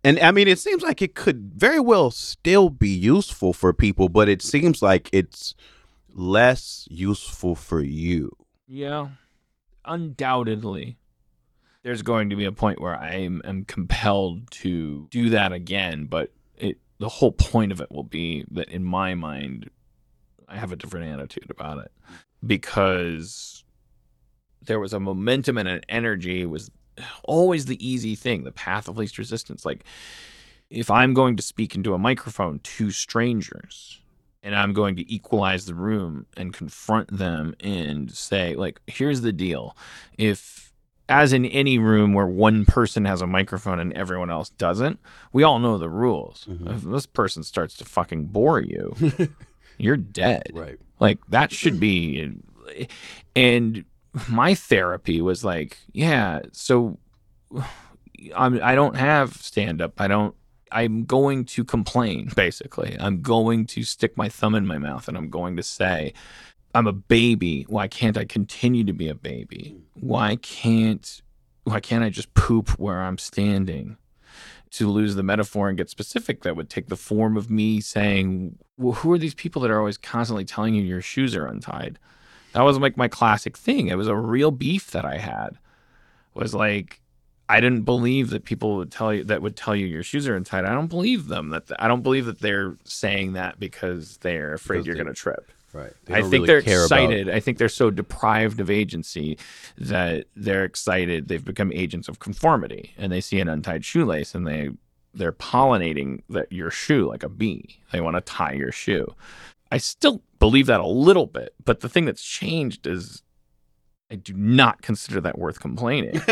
And I mean, it seems like it could very well still be useful for people, but it seems like it's less useful for you. Yeah, undoubtedly. There's going to be a point where I am, am compelled to do that again, but it the whole point of it will be that in my mind, I have a different attitude about it because there was a momentum and an energy. Was always the easy thing, the path of least resistance. Like if I'm going to speak into a microphone to strangers, and I'm going to equalize the room and confront them and say, like, here's the deal. If, as in any room where one person has a microphone and everyone else doesn't, we all know the rules. Mhm. If this person starts to fucking bore you, you're dead. Right. Like that should be. And my therapy was like, yeah, so I'm, I don't have stand up. I don't. I'm going to complain. Basically, I'm going to stick my thumb in my mouth and I'm going to say, I'm a baby. Why can't I continue to be a baby? Why can't why can't I just poop where I'm standing? To lose the metaphor and get specific, that would take the form of me saying, Well, who are these people that are always constantly telling you your shoes are untied? That was like my classic thing. It was a real beef that I had. Was like I didn't believe that people would tell you that would tell you your shoes are untied. I don't believe them. That I don't believe that they're saying that because they're afraid Because you're they- to trip. Right. I think they're excited. I think they're so deprived of agency that they're excited. They've become agents of conformity, and they see an untied shoelace, and they they're pollinating that your shoe like a bee. They want to tie your shoe. I still believe that a little bit, but the thing that's changed is I do not consider that worth complaining.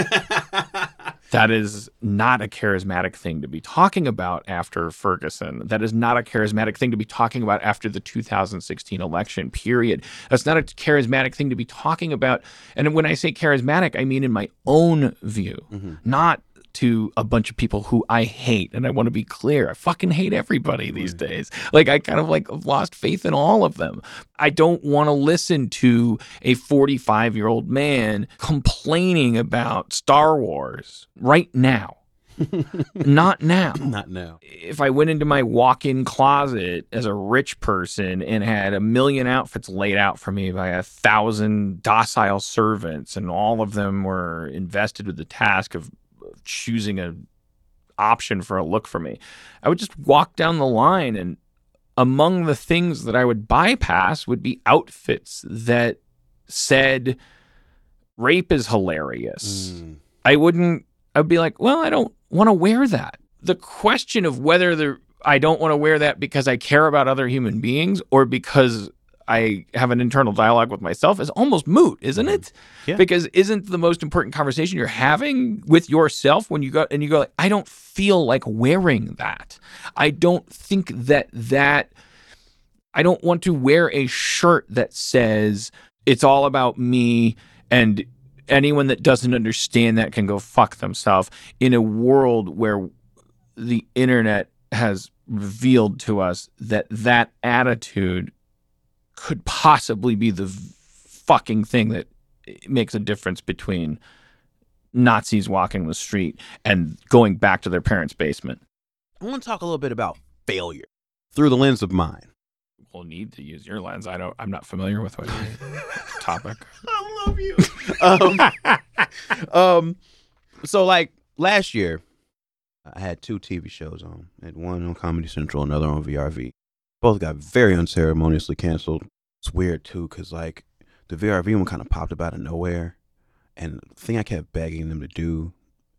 That is not a charismatic thing to be talking about after Ferguson. That is not a charismatic thing to be talking about after the 2016 election, period. That's not a charismatic thing to be talking about. And when I say charismatic, I mean in my own view, Mhm. not to a bunch of people who I hate. And I want to be clear, I fucking hate everybody these days. Like I kind of like have lost faith in all of them. I don't want to listen to a 45 year old man complaining about Star Wars right now. Not now. Not now. If I went into my walk in closet as a rich person and had a million outfits laid out for me by a thousand docile servants, and all of them were invested with the task of choosing a option for a look for me, I would just walk down the line and among the things that I would bypass would be outfits that said rape is hilarious. Mm. I wouldn't I would be like, well, I don't want to wear that. The question of whether the I don't want to wear that because I care about other human beings or because I have an internal dialogue with myself is almost moot, isn't mm-hmm. it? Yeah. Because isn't the most important conversation you're having with yourself when you go and you go, like, I don't feel like wearing that. I don't think that that I don't want to wear a shirt that says it's all about me and anyone that doesn't understand that can go fuck themselves in a world where the internet has revealed to us that that attitude could possibly be the fucking thing that makes a difference between Nazis walking the street and going back to their parents' basement. I want to talk a little bit about failure through the lens of mine. We'll need to use your lens. I don't. I'm not familiar with what topic. I love you. um, um, so like last year, I had two TV shows on. I had one on Comedy Central, another on VRV. Both got very unceremoniously canceled. It's weird too, cause like the VRV one kind of popped up out of nowhere, and the thing I kept begging them to do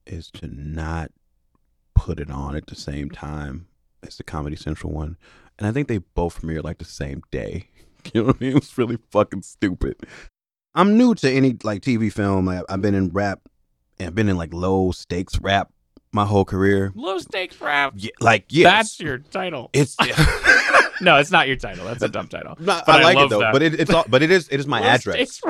is to not put it on at the same time as the Comedy Central one. And I think they both premiered like the same day. You know what I mean? It was really fucking stupid. I'm new to any like TV film. I, I've been in rap and I've been in like low stakes rap my whole career. Low stakes rap. Yeah, like yes, That's your title. it's. No, it's not your title. That's a dumb title. Not- But I I like love it though, that. but it, it's all, but it is it is my address.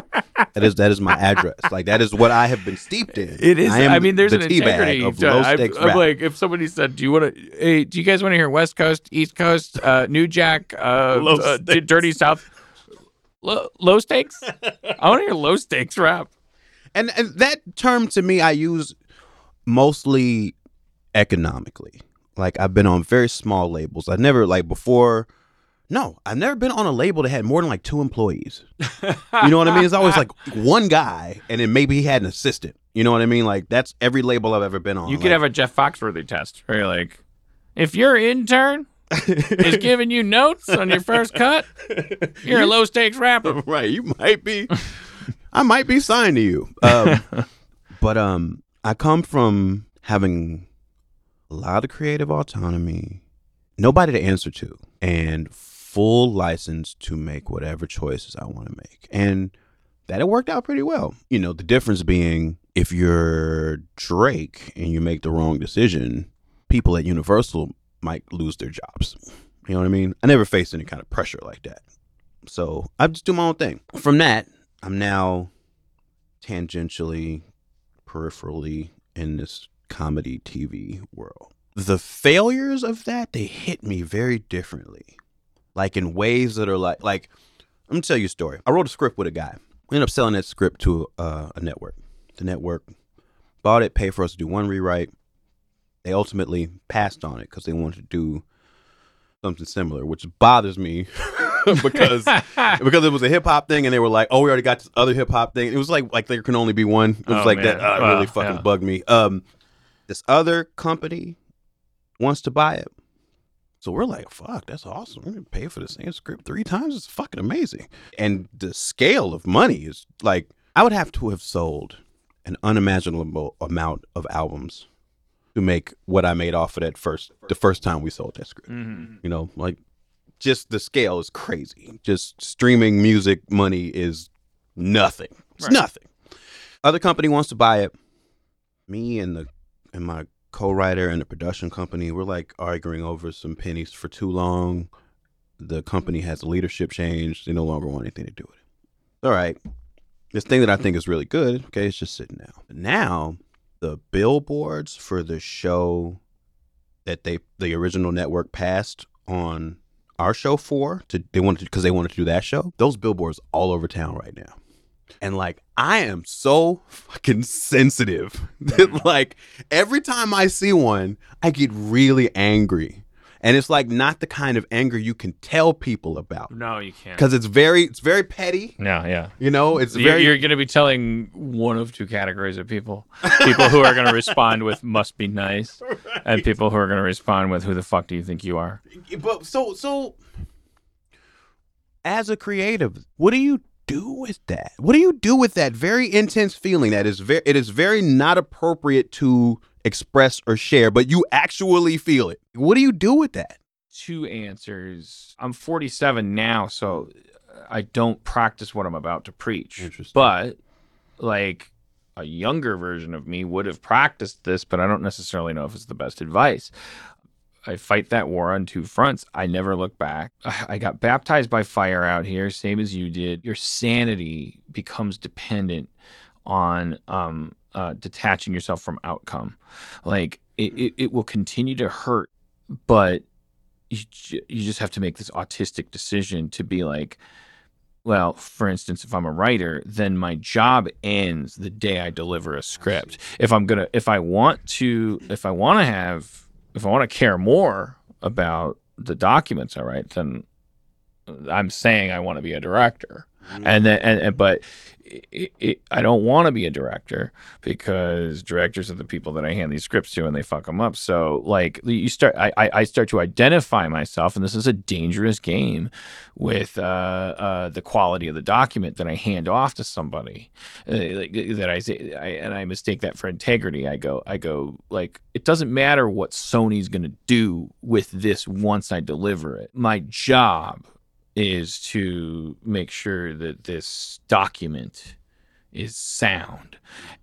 That is that is my address. Like that is what I have been steeped in. It is. I, I, mean, there's the an integrity. of to- low I'm, stakes I'm like, if somebody said, "Do you want to? Hey, do you guys want to hear West Coast, East Coast, uh, New Jack, uh, Low uh, D- Dirty South, low, low stakes? I want to hear low stakes rap. and and that term to me I use mostly economically. Like I've been on very small labels. I never like before. No, I've never been on a label that had more than like two employees. You know what I mean? It's always like one guy, and then maybe he had an assistant. You know what I mean? Like that's every label I've ever been on. You could Like, have a Jeff Foxworthy test where you're like, if your intern is giving you notes on your first cut, you're a low stakes rapper. right. You might be. I might be signed to you. Um, but um, I come from having a lot of creative autonomy, nobody to answer to, and full license to make whatever choices I want to make. And that it worked out pretty well. You know, the difference being if you're Drake and you make the wrong decision, people at Universal might lose their jobs. You know what I mean? I never faced any kind of pressure like that. So I just do my own thing. From that, I'm now tangentially, peripherally in this comedy TV world. The failures of that, they hit me very differently. Like in ways that are like like I'm gonna tell you a story. I wrote a script with a guy. We ended up selling that script to uh, a network. The network bought it, paid for us to do one rewrite. They ultimately passed on it because they wanted to do something similar, which bothers me because because it was a hip hop thing, and they were like, "Oh, we already got this other hip hop thing." It was like like there can only be one. It was Oh, like that. Uh, Wow, really fucking yeah. bugged me. Um, this other company wants to buy it, so we're like, "Fuck, that's awesome! We're gonna pay for the same script three times. It's fucking amazing." And the scale of money is like, I would have to have sold an unimaginable amount of albums to make what I made off of that first the first time we sold that script. Mhm. You know, like just the scale is crazy. Just streaming music money is nothing. It's Right. nothing. Other company wants to buy it. Me and the and my co-writer and the production company, we're like arguing over some pennies for too long. The company has a leadership change. They no longer want anything to do with it. All right. This thing that I think is really good, okay, it's just sitting now. Now, the billboards for the show that they the original network passed on our show for to they wanted because they wanted to do that show. Those billboards all over town right now. And like I am so fucking sensitive that like every time I see one, I get really angry. And it's like not the kind of anger you can tell people about No, you can't. because it's very it's very petty, No, yeah. you know, it's You're, very you're going to be telling one of two categories of people: people who are going to respond with "must be nice," and people who are going to respond with "who the fuck do you think you are?" but so so as a creative what do you do with that what do you do with that very intense feeling that is very it is very not appropriate to express or share but you actually feel it what do you do with that Two answers. I'm 47 now, so I don't practice what I'm about to preach. Interesting. But like a younger version of me would have practiced this, but I don't necessarily know if it's the best advice. I fight that war on two fronts. I never look back. I got baptized by fire out here, same as you did. Your sanity becomes dependent on um, uh, detaching yourself from outcome. Like it, it, it will continue to hurt, but you, you just have to make this autistic decision to be like, well, for instance, if I'm a writer, then my job ends the day I deliver a script. If I'm gonna, if I want to, if I want to have, if I want to care more about the documents I write, then I'm saying I want to be a director. Mm-hmm. And then, and, and but it, it, I don't want to be a director because directors are the people that I hand these scripts to and they fuck them up. So like you start, I, I start to identify myself, and this is a dangerous game with uh, uh, the quality of the document that I hand off to somebody. Uh, like that I say, I, and I mistake that for integrity. I go, I go like it doesn't matter what Sony's gonna do with this once I deliver it. My job is to make sure that this document is sound.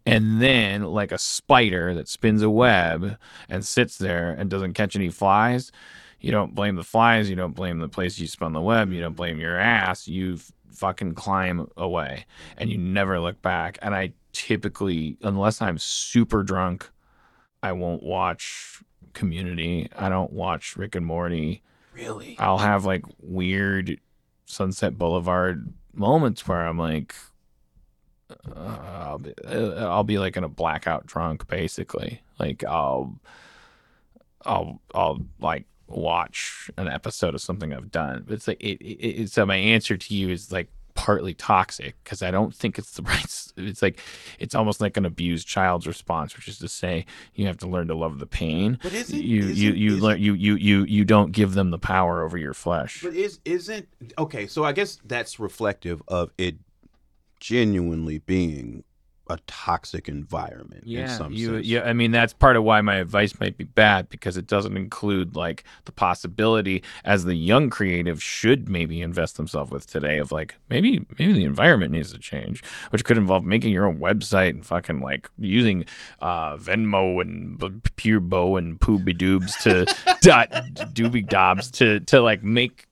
And then, like a spider that spins a web and sits there and doesn't catch any flies, you don't blame the flies. You don't blame the place you spun the web. You don't blame your ass. You fucking climb away and you never look back. And I typically, unless I'm super drunk, I won't watch Community. I don't watch Rick and Morty. Really I'll have like weird Sunset Boulevard moments where I'm like, uh, I'll be, uh, I'll be like in a blackout drunk, basically. Like I'll, I'll, I'll like watch an episode of something I've done. But it's like it, it, it so my answer to you is like partly toxic because I don't think it's the right. It's like it's almost like an abused child's response, which is to say you have to learn to love the pain. But isn't- you you isn't- you isn't- learn you you you you don't give them the power over your flesh. But is isn't okay? So I guess that's reflective of it genuinely being a toxic environment in some you, sense. yeah. I mean, that's part of why my advice might be bad because it doesn't include like the possibility, as the young creative should maybe invest themselves with today, of like maybe maybe the environment needs to change, which could involve making your own website and fucking like using uh, Venmo and B- Purebo and Pooby Doobs to dot Doobie Dobs to to like make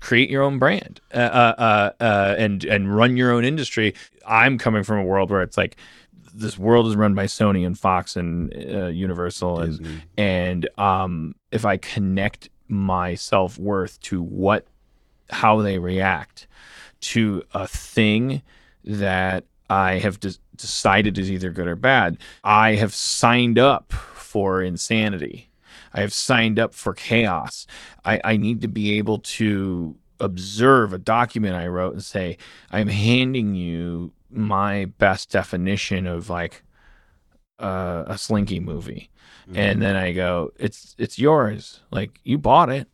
create your own brand uh, uh, uh, uh, and and run your own industry. I'm coming from a world where it's like this world is run by Sony and Fox and uh, Universal and Disney. and um, if I connect my self worth to what how they react to a thing that I have de- decided is either good or bad, I have signed up for insanity. I have signed up for chaos. I, I need to be able to observe a document I wrote and say, I'm handing you my best definition of like uh, a slinky movie. And then I go, it's it's yours. Like you bought it.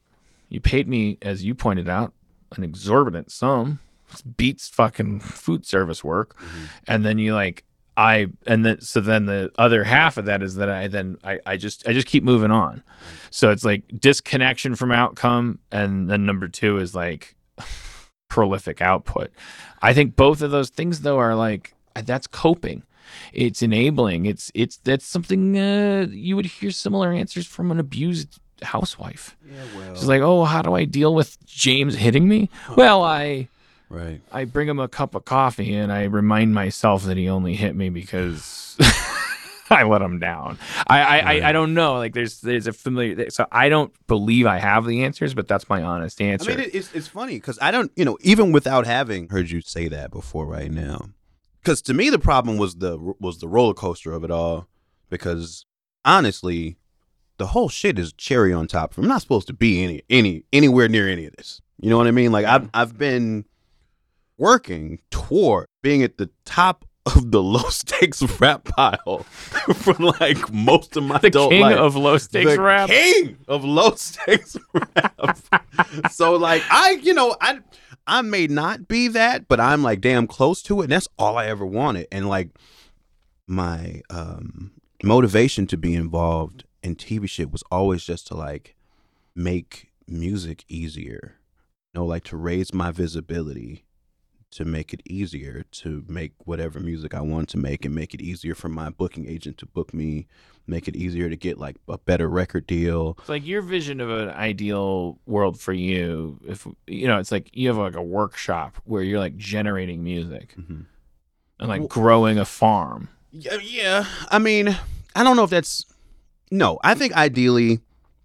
You paid me, as you pointed out, an exorbitant sum. This beats fucking food service work. And then you like I and then so then the other half of that is that I then I, I just I just keep moving on. So it's like disconnection from outcome and then number two is like prolific output. I think both of those things though are like that's coping. It's enabling. It's it's that's something uh, you would hear similar answers from an abused housewife. Yeah, well, She's like, "Oh, how do I deal with James hitting me?" Well, I right. I bring him a cup of coffee and I remind myself that he only hit me because I let him down. I I, I I don't know. Like there's there's a familiar so I don't believe I have the answers, but that's my honest answer. I mean, it's it's funny because I don't, you know, even without having heard you say that before, right now, because to me the problem was the was the roller coaster of it all. Because honestly, the whole shit is cherry on top. I'm not supposed to be any any anywhere near any of this. You know what I mean? Like I've I've been working toward being at the top of the low stakes rap pile for like most of my the adult king life of low stakes the rap. king of low stakes rap. so like I, you know, I I may not be that, but I'm like damn close to it, and that's all I ever wanted. And like my um motivation to be involved in TV shit was always just to like make music easier. You know, like to raise my visibility to make it easier to make whatever music I want to make and make it easier for my booking agent to book me, make it easier to get like a better record deal. It's like your vision of an ideal world for you. If you know, it's like you have like a workshop where you're like generating music Mhm. and like Well- growing a farm. Yeah, yeah. I mean, I don't know if that's no. I think ideally,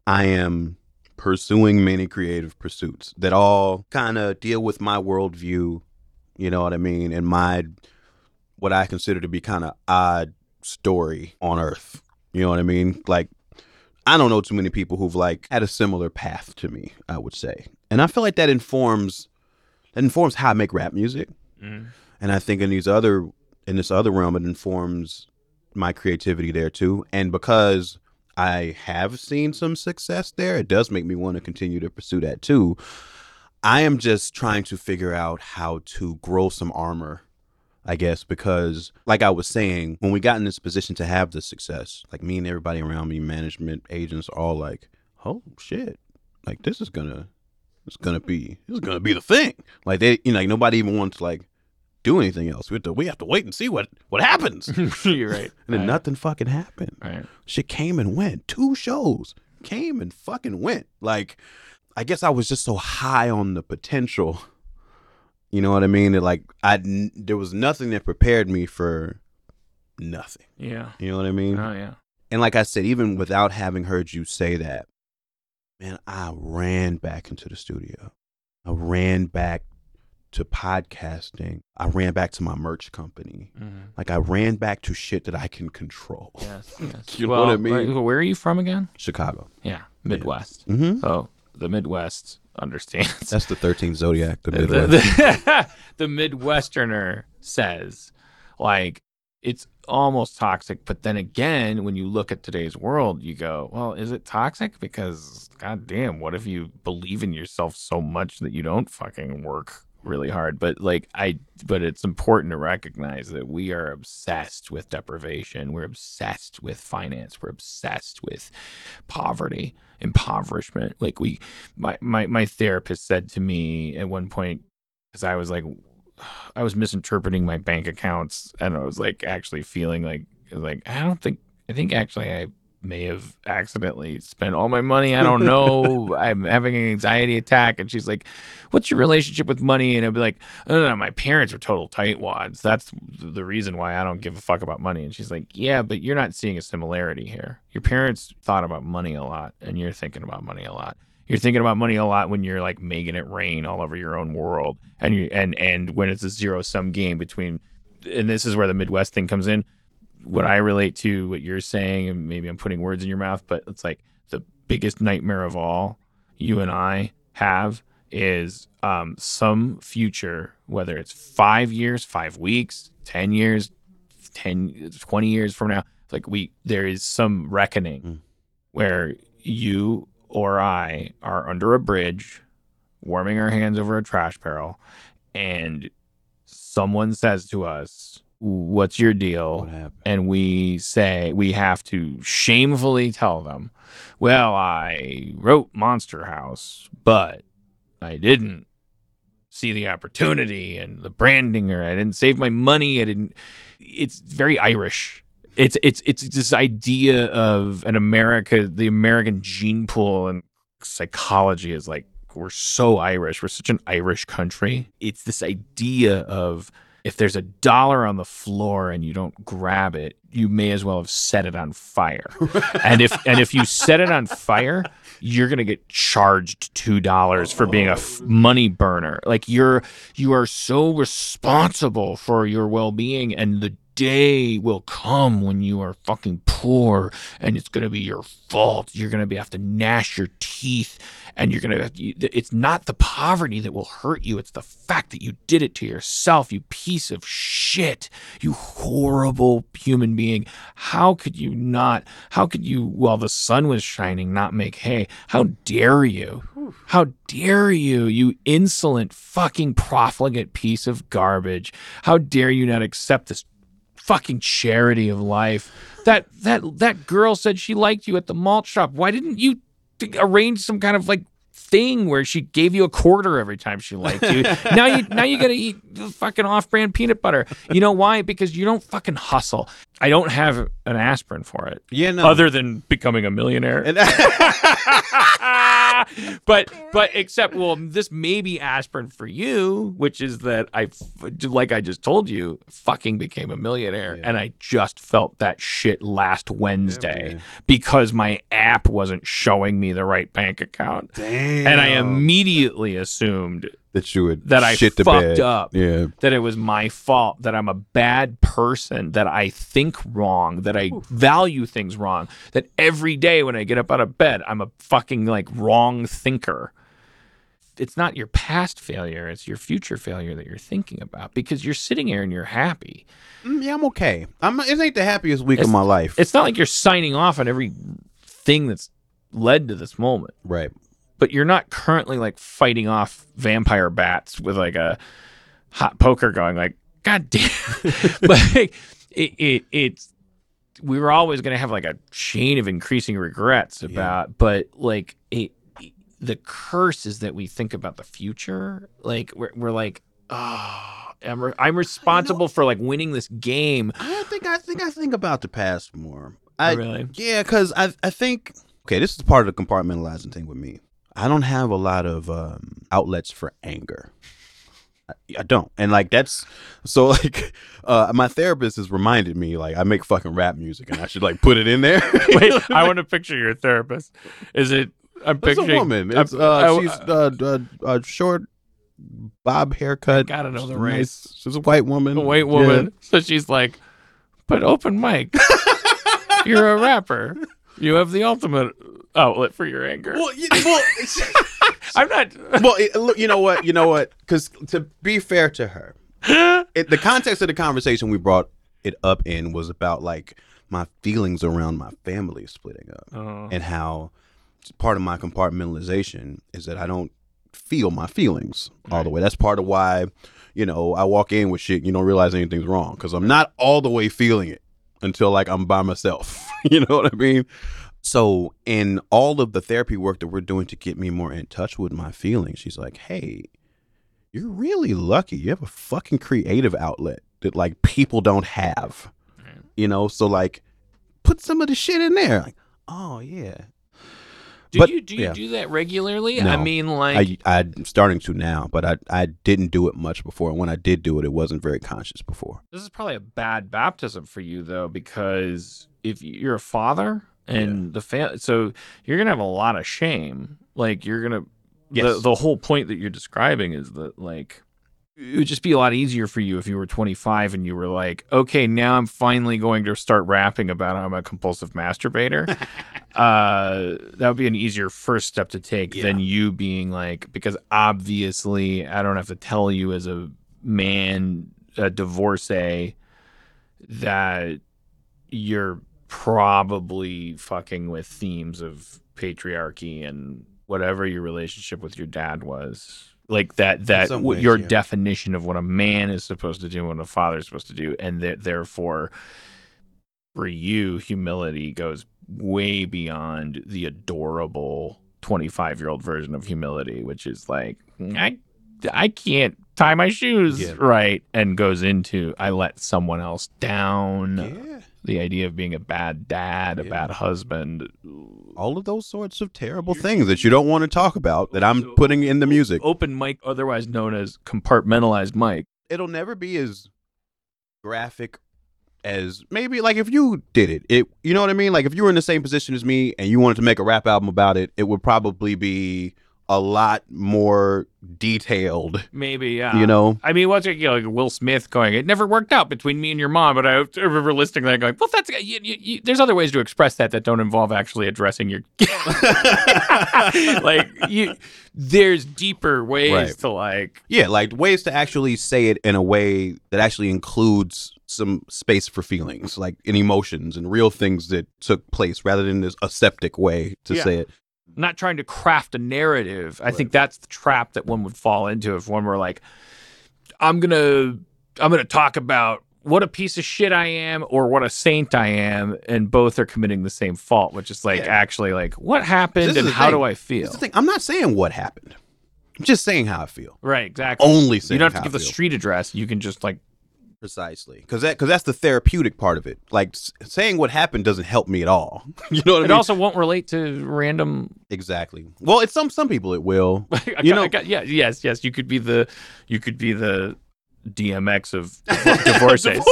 I am pursuing many creative pursuits that all kind of deal with my worldview. You know what I mean, and my what I consider to be kind of odd story on Earth. You know what I mean? Like, I don't know too many people who've like had a similar path to me. I would say, and I feel like that informs that informs how I make rap music. Mm-hmm. And I think in these other in this other realm, it informs my creativity there too. And because I have seen some success there, it does make me want to continue to pursue that too. I am just trying to figure out how to grow some armor, I guess, because like I was saying, when we got in this position to have the success, like me and everybody around me, management, agents, all like, oh shit, like this is gonna, it's gonna be, this is gonna be the thing. Like they, you know, like nobody even wants like do anything else. We have to, we have to wait and see what what happens. you're right. And then right. nothing fucking happened. Right. Shit came and went. Two shows came and fucking went. Like, I guess I was just so high on the potential. You know what I mean? That like I there was nothing that prepared me for nothing. Yeah. You know what I mean? Oh yeah. And like I said, even without having heard you say that, man, I ran back into the studio. I ran back to podcasting. I ran back to my merch company. Mhm. Like I ran back to shit that I can control. Yes. Yes. You know what I mean? Where are you from again? Chicago. Yeah. Midwest. Mm-hmm. So the Midwest understands. That's the 13th zodiac. The the, the, the Midwesterner says, like, it's almost toxic. But then again, when you look at today's world, you go, well, is it toxic? Because, goddamn, what if you believe in yourself so much that you don't fucking work really hard. But like I, but it's important to recognize that we are obsessed with deprivation. We're obsessed with finance. We're obsessed with poverty, impoverishment. Like we, my my my therapist said to me at one point because I was like, I was misinterpreting my bank accounts, and I was like actually feeling like like I don't think I think actually I may have accidentally spent all my money. I don't know. I'm having an anxiety attack. And she's like, What's your relationship with money? And I'd be like, No, no, no, my parents are total tightwads. That's the reason why I don't give a fuck about money. And she's like, Yeah, but you're not seeing a similarity here. Your parents thought about money a lot, and you're thinking about money a lot. You're thinking about money a lot when you're like making it rain all over your own world, and you and and when it's a zero sum game between, and this is where the Midwest thing comes in what I relate to what you're saying, and maybe I'm putting words in your mouth, but it's like the biggest nightmare of all you and I have is um, some future, whether it's five years, five weeks, 10 years, 10, 20 years from now, like we, there is some reckoning Mm. where you or I are under a bridge, warming our hands over a trash barrel, and someone says to us, What's your deal? What happened? and we say we have to shamefully tell them, well, I wrote Monster House, but I didn't see the opportunity and the branding, or I didn't save my money. I didn't. It's very Irish. It's it's it's this idea of an America, the American gene pool and psychology is like we're so Irish. We're such an Irish country. It's this idea of if there's a dollar on the floor and you don't grab it, you may as well have set it on fire. and if and if you set it on fire, you're gonna get charged two dollars for being a f- money burner. Like you're you are so responsible for your well being, and the day will come when you are fucking poor, and it's gonna be your fault. You're gonna be have to gnash your teeth, and you're gonna. you- It's not the poverty that will hurt you. It's the fact that you did it to yourself. You piece of shit. You horrible human being. How could you not? How could you, while the sun was shining, not make hay? How dare you? How dare you, you insolent fucking profligate piece of garbage? How dare you not accept this fucking charity of life? That that that girl said she liked you at the malt shop. Why didn't you t- arrange some kind of like thing where she gave you a quarter every time she liked you? now you now you got to eat fucking off-brand peanut butter. You know why? Because you don't fucking hustle. I don't have an aspirin for it. Yeah, no. Other than becoming a millionaire. But but except well this may be aspirin for you which is that I like i just told you fucking became a millionaire Yeah. and i just felt that shit last wednesday man. because my app wasn't showing me the right bank account Damn. and i immediately assumed that you would that I the fucked bed. up. Yeah. that it was my fault, that I'm a bad person, that I think wrong, that I value things wrong, that every day when I get up out of bed, I'm a fucking like wrong thinker. It's not your past failure, it's your future failure that you're thinking about because you're sitting here and you're happy. Mm, yeah, I'm okay. I'm. It ain't the happiest week It's- of my life. It's not like you're signing off on every thing that's led to this moment. right. But you're not currently like fighting off vampire bats with like a hot poker going like god damn. But it, it it's we were always going to have like a chain of increasing regrets about but like it the curse is that we think about the future. Like we're, we're like oh I'm, re- I'm responsible for like winning this game. I think I think I think about the past more. Oh, I really? yeah, because I I think okay, this is part of the compartmentalizing thing with me. I don't have a lot of um, outlets for anger. I, I don't, and like that's so like uh, my therapist has reminded me like I make fucking rap music and I should like put it in there. wait i want to picture your therapist is it i'm It's a picturing woman. It's uh, I- she's uh, uh, short, bob haircut. gotta know the race. nice. She's a white woman. a white woman. So she's like, but Open Mike. You're a rapper. You have the ultimate outlet for your anger. Well, you, well, I'm not. well, it, look, you know what? You know what? Because to be fair to her, it, the context of the conversation we brought it up in was about like my feelings around my family splitting up Oh. and how part of my compartmentalization is that I don't feel my feelings all the way. That's part of why, you know, I walk in with shit and you don't realize anything's wrong because I'm not all the way feeling it until like I'm by myself. you know what I mean? So, in all of the therapy work that we're doing to get me more in touch with my feelings, she's like, "Hey, you're really lucky. You have a fucking creative outlet that like people don't have." You know, so like put some of the shit in there. Like, oh yeah. Do But- you do you yeah. do that regularly? No. I mean, like, I I'm starting to now, but I I didn't do it much before. And when I did do it, it wasn't very conscious before. this is probably a bad baptism for you though, because if you're a father and the fam, so you're gonna have a lot of shame. Like you're gonna. The, Yes. the whole point that you're describing is that like it would just be a lot easier for you if you were 25 and you were like, okay, now I'm finally going to start rapping about how I'm a compulsive masturbator. uh, that would be an easier first step to take than you being like, because obviously I don't have to tell you as a man, a divorcee, that you're probably fucking with themes of patriarchy and whatever your relationship with your dad was like that that ways, your yeah. definition of what a man is supposed to do and what a father is supposed to do and that therefore for you humility goes way beyond the adorable 25 year old version of humility which is like i i can't tie my shoes Yeah. right and goes into i let someone else down Yeah. The idea of being a bad dad, a Yeah. bad husband. All of those sorts of terrible things that you don't want to talk about that I'm putting in the music. Open Mike, otherwise known as compartmentalized mic. It'll never be as graphic as maybe like if you did it. It you know what I mean? Like if you were in the same position as me and you wanted to make a rap album about it, it would probably be a lot more detailed, Maybe, yeah. you know? I mean, what's it, you know, like Will Smith going, it never worked out between me and your mom, but I remember listening to that going, well, that's, you, you, you, there's other ways to express that that don't involve actually addressing your, like, you, there's deeper ways Right. to like, Yeah, like ways to actually say it in a way that actually includes some space for feelings, like in emotions and real things that took place rather than this aseptic way to Yeah. say it. Not trying to craft a narrative. I think that's the trap that one would fall into if one were like, I'm gonna I'm gonna talk about what a piece of shit I am or what a saint I am, and both are committing the same fault, which is like Yeah. actually like what happened This and how thing. do I feel? I'm not saying what happened. I'm just saying how I feel. Right, exactly. Only saying you don't have to give the street address. You can just like Precisely, because that because that's the therapeutic part of it. Like s- saying what happened doesn't help me at all. you know what I it mean? also won't relate to random exactly. Well, it's some some people it will. I You know- I got- yeah, yes, yes. You could be the, you could be the DMX of divorces.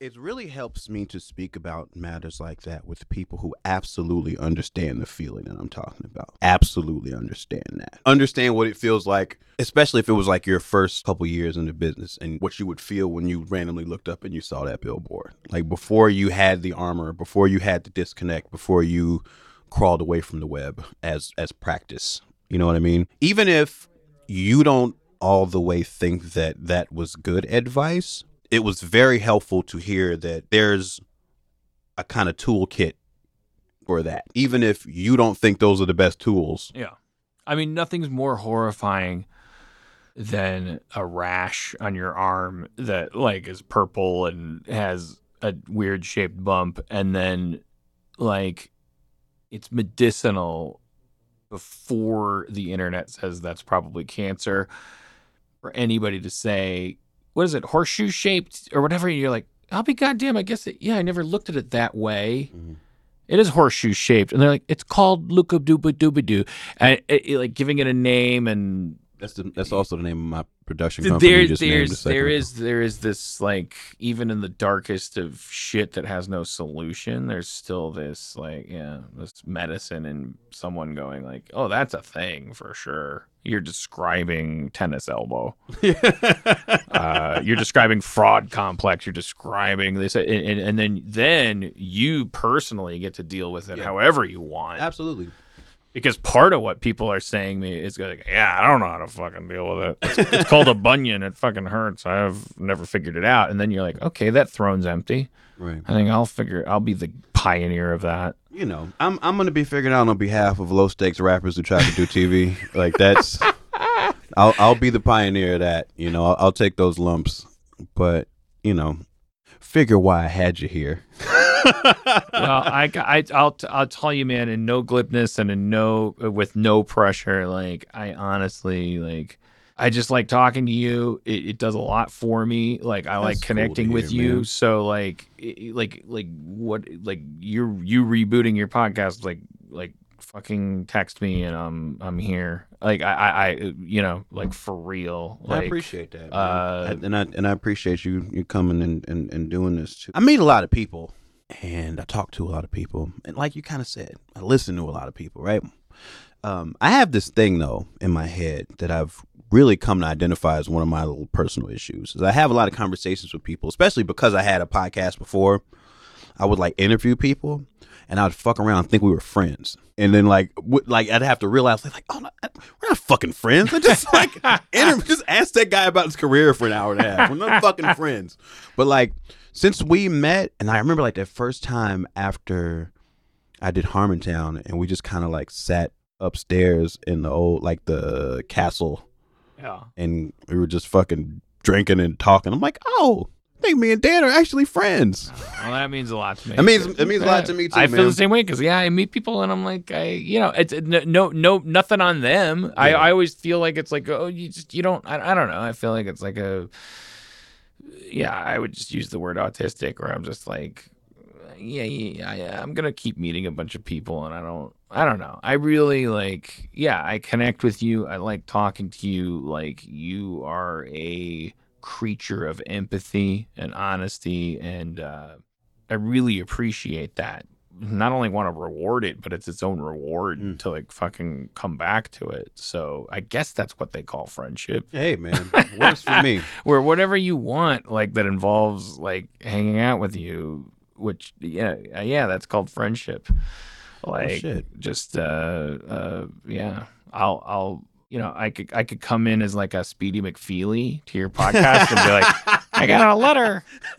It really helps me to speak about matters like that with people who absolutely understand the feeling that I'm talking about. Absolutely understand that. Understand what it feels like, especially if it was like your first couple years in the business and what you would feel when you randomly looked up and you saw that billboard. Like before you had the armor, before you had the disconnect, before you crawled away from the web as as practice. You know what I mean? Even if you don't all the way think that that was good advice, it was very helpful to hear that there's a kind of toolkit for that. Even if you don't think those are the best tools. Yeah. I mean, nothing's more horrifying than a rash on your arm that like is purple and has a weird shaped bump and then like it's medicinal before the internet says that's probably cancer for anybody to say what is it horseshoe shaped or whatever you're like i'll be goddamn i guess it, yeah i never looked at it that way Mhm. it is horseshoe shaped and they're like it's called luka dooba dooba doo and it, it- like giving it a name and That's the, that's also the name of my production company. there, just named there's there ago. is there is this like even in the darkest of shit that has no solution there's still this like yeah this medicine and someone going like oh that's a thing for sure you're describing tennis elbow uh, you're describing fraud complex you're describing this and, and, and then then you personally get to deal with it Yeah. however you want Absolutely. Because part of what people are saying me is like, yeah, I don't know how to fucking deal with it. It's, it's called a bunion. It fucking hurts. I've never figured it out. And then you're like, okay, that throne's empty. Right. I think I'll figure. I'll be the pioneer of that. You know, I'm I'm gonna be figuring out on behalf of low stakes rappers who try to do TV. like that's, I'll I'll be the pioneer of that. You know, I'll, I'll take those lumps, but you know, figure why I had you here. well, I, I, I'll, I'll tell you, man, in no glibness and in no, with no pressure. Like, I honestly, like, I just like talking to you. It, it does a lot for me. Like, I like That's cool connecting to with hear, you. man. So, like, it- like, like what, like you're you rebooting your podcast, like, like fucking text me and I'm I'm here. Like, I, I, I you know, like for real. Like, I appreciate that, uh, I- and I and I appreciate you you coming and, and and doing this too. I meet a lot of people, and I talk to a lot of people, and like you kind of said, I listen to a lot of people, right? Um, I have this thing though in my head that I've really come to identify as one of my little personal issues. Is I have a lot of conversations with people, especially because I had a podcast before. I would like interview people, and I'd fuck around and think we were friends, and then like w- like I'd have to realize like, oh, no, we're not fucking friends. I just like inter- just ask that guy about his career for an hour and a half. We're not fucking friends. But like since we met, and I remember like that first time after I did Harmontown, and we just kind of like sat upstairs in the old like the castle, yeah. and we were just fucking drinking and talking. I'm like, oh. I think me and Dan are actually friends. Well, that means a lot to me. It means it means a lot to me too, I feel the same way because yeah, I meet people and I'm like, I you know, it's no no, no nothing on them. I, I always feel like it's like oh you just you don't I, I don't know. I feel like it's like a yeah. I would just use the word autistic, or I'm just like yeah yeah yeah. I'm gonna keep meeting a bunch of people and I don't I don't know. I really like yeah. I connect with you. I like talking to you. Like you are a creature of empathy and honesty and. uh I really appreciate that. Not only want to reward it, but it's its own reward Mm. to like fucking come back to it. So I guess that's what they call friendship. Hey man, works for me. Where whatever you want, like that involves like hanging out with you, which yeah, uh, yeah, that's called friendship. Like shit. just uh uh yeah. I'll I'll you know, I could I could come in as like a Speedy McFeely to your podcast and be like, I got a letter.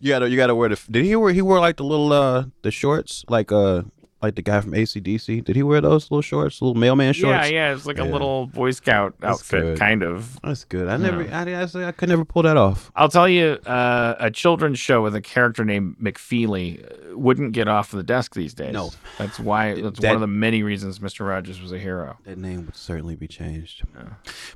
you gotta you gotta wear the. Did he wear he wore like the little uh the shorts like uh like the guy from ACDC? Did he wear those little shorts, little mailman shorts? Yeah, yeah, it's like a little Boy Scout That's outfit, good. kind of. That's good. I never Yeah. I, I I could never pull that off. I'll tell you, uh, a children's show with a character named McFeely uh, wouldn't get off the desk these days. No. that's why. That's That- one of the many reasons Mr. Rogers was a hero. That name would certainly be changed. Yeah.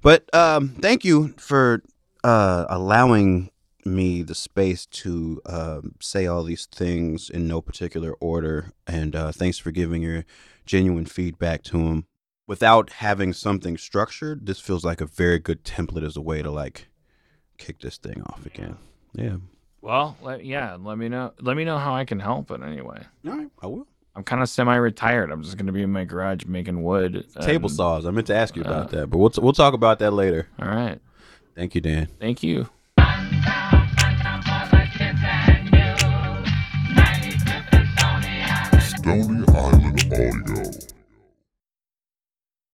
But um, thank you for uh, allowing me the space to um, say all these things in no particular order, and uh, thanks for giving your genuine feedback to him. Without having something structured, this feels like a very good template as a way to like kick this thing off again. Yeah. Well, let, yeah, let me know. Let me know how I can help in any way. All right, I will. I'm kind of semi-retired. I'm just gonna be in my garage making wood. Table saws. I meant to ask you about uh, that, but we'll we'll talk about that later. All right. Thank you, Dan. Thank you. Stony Island Audio.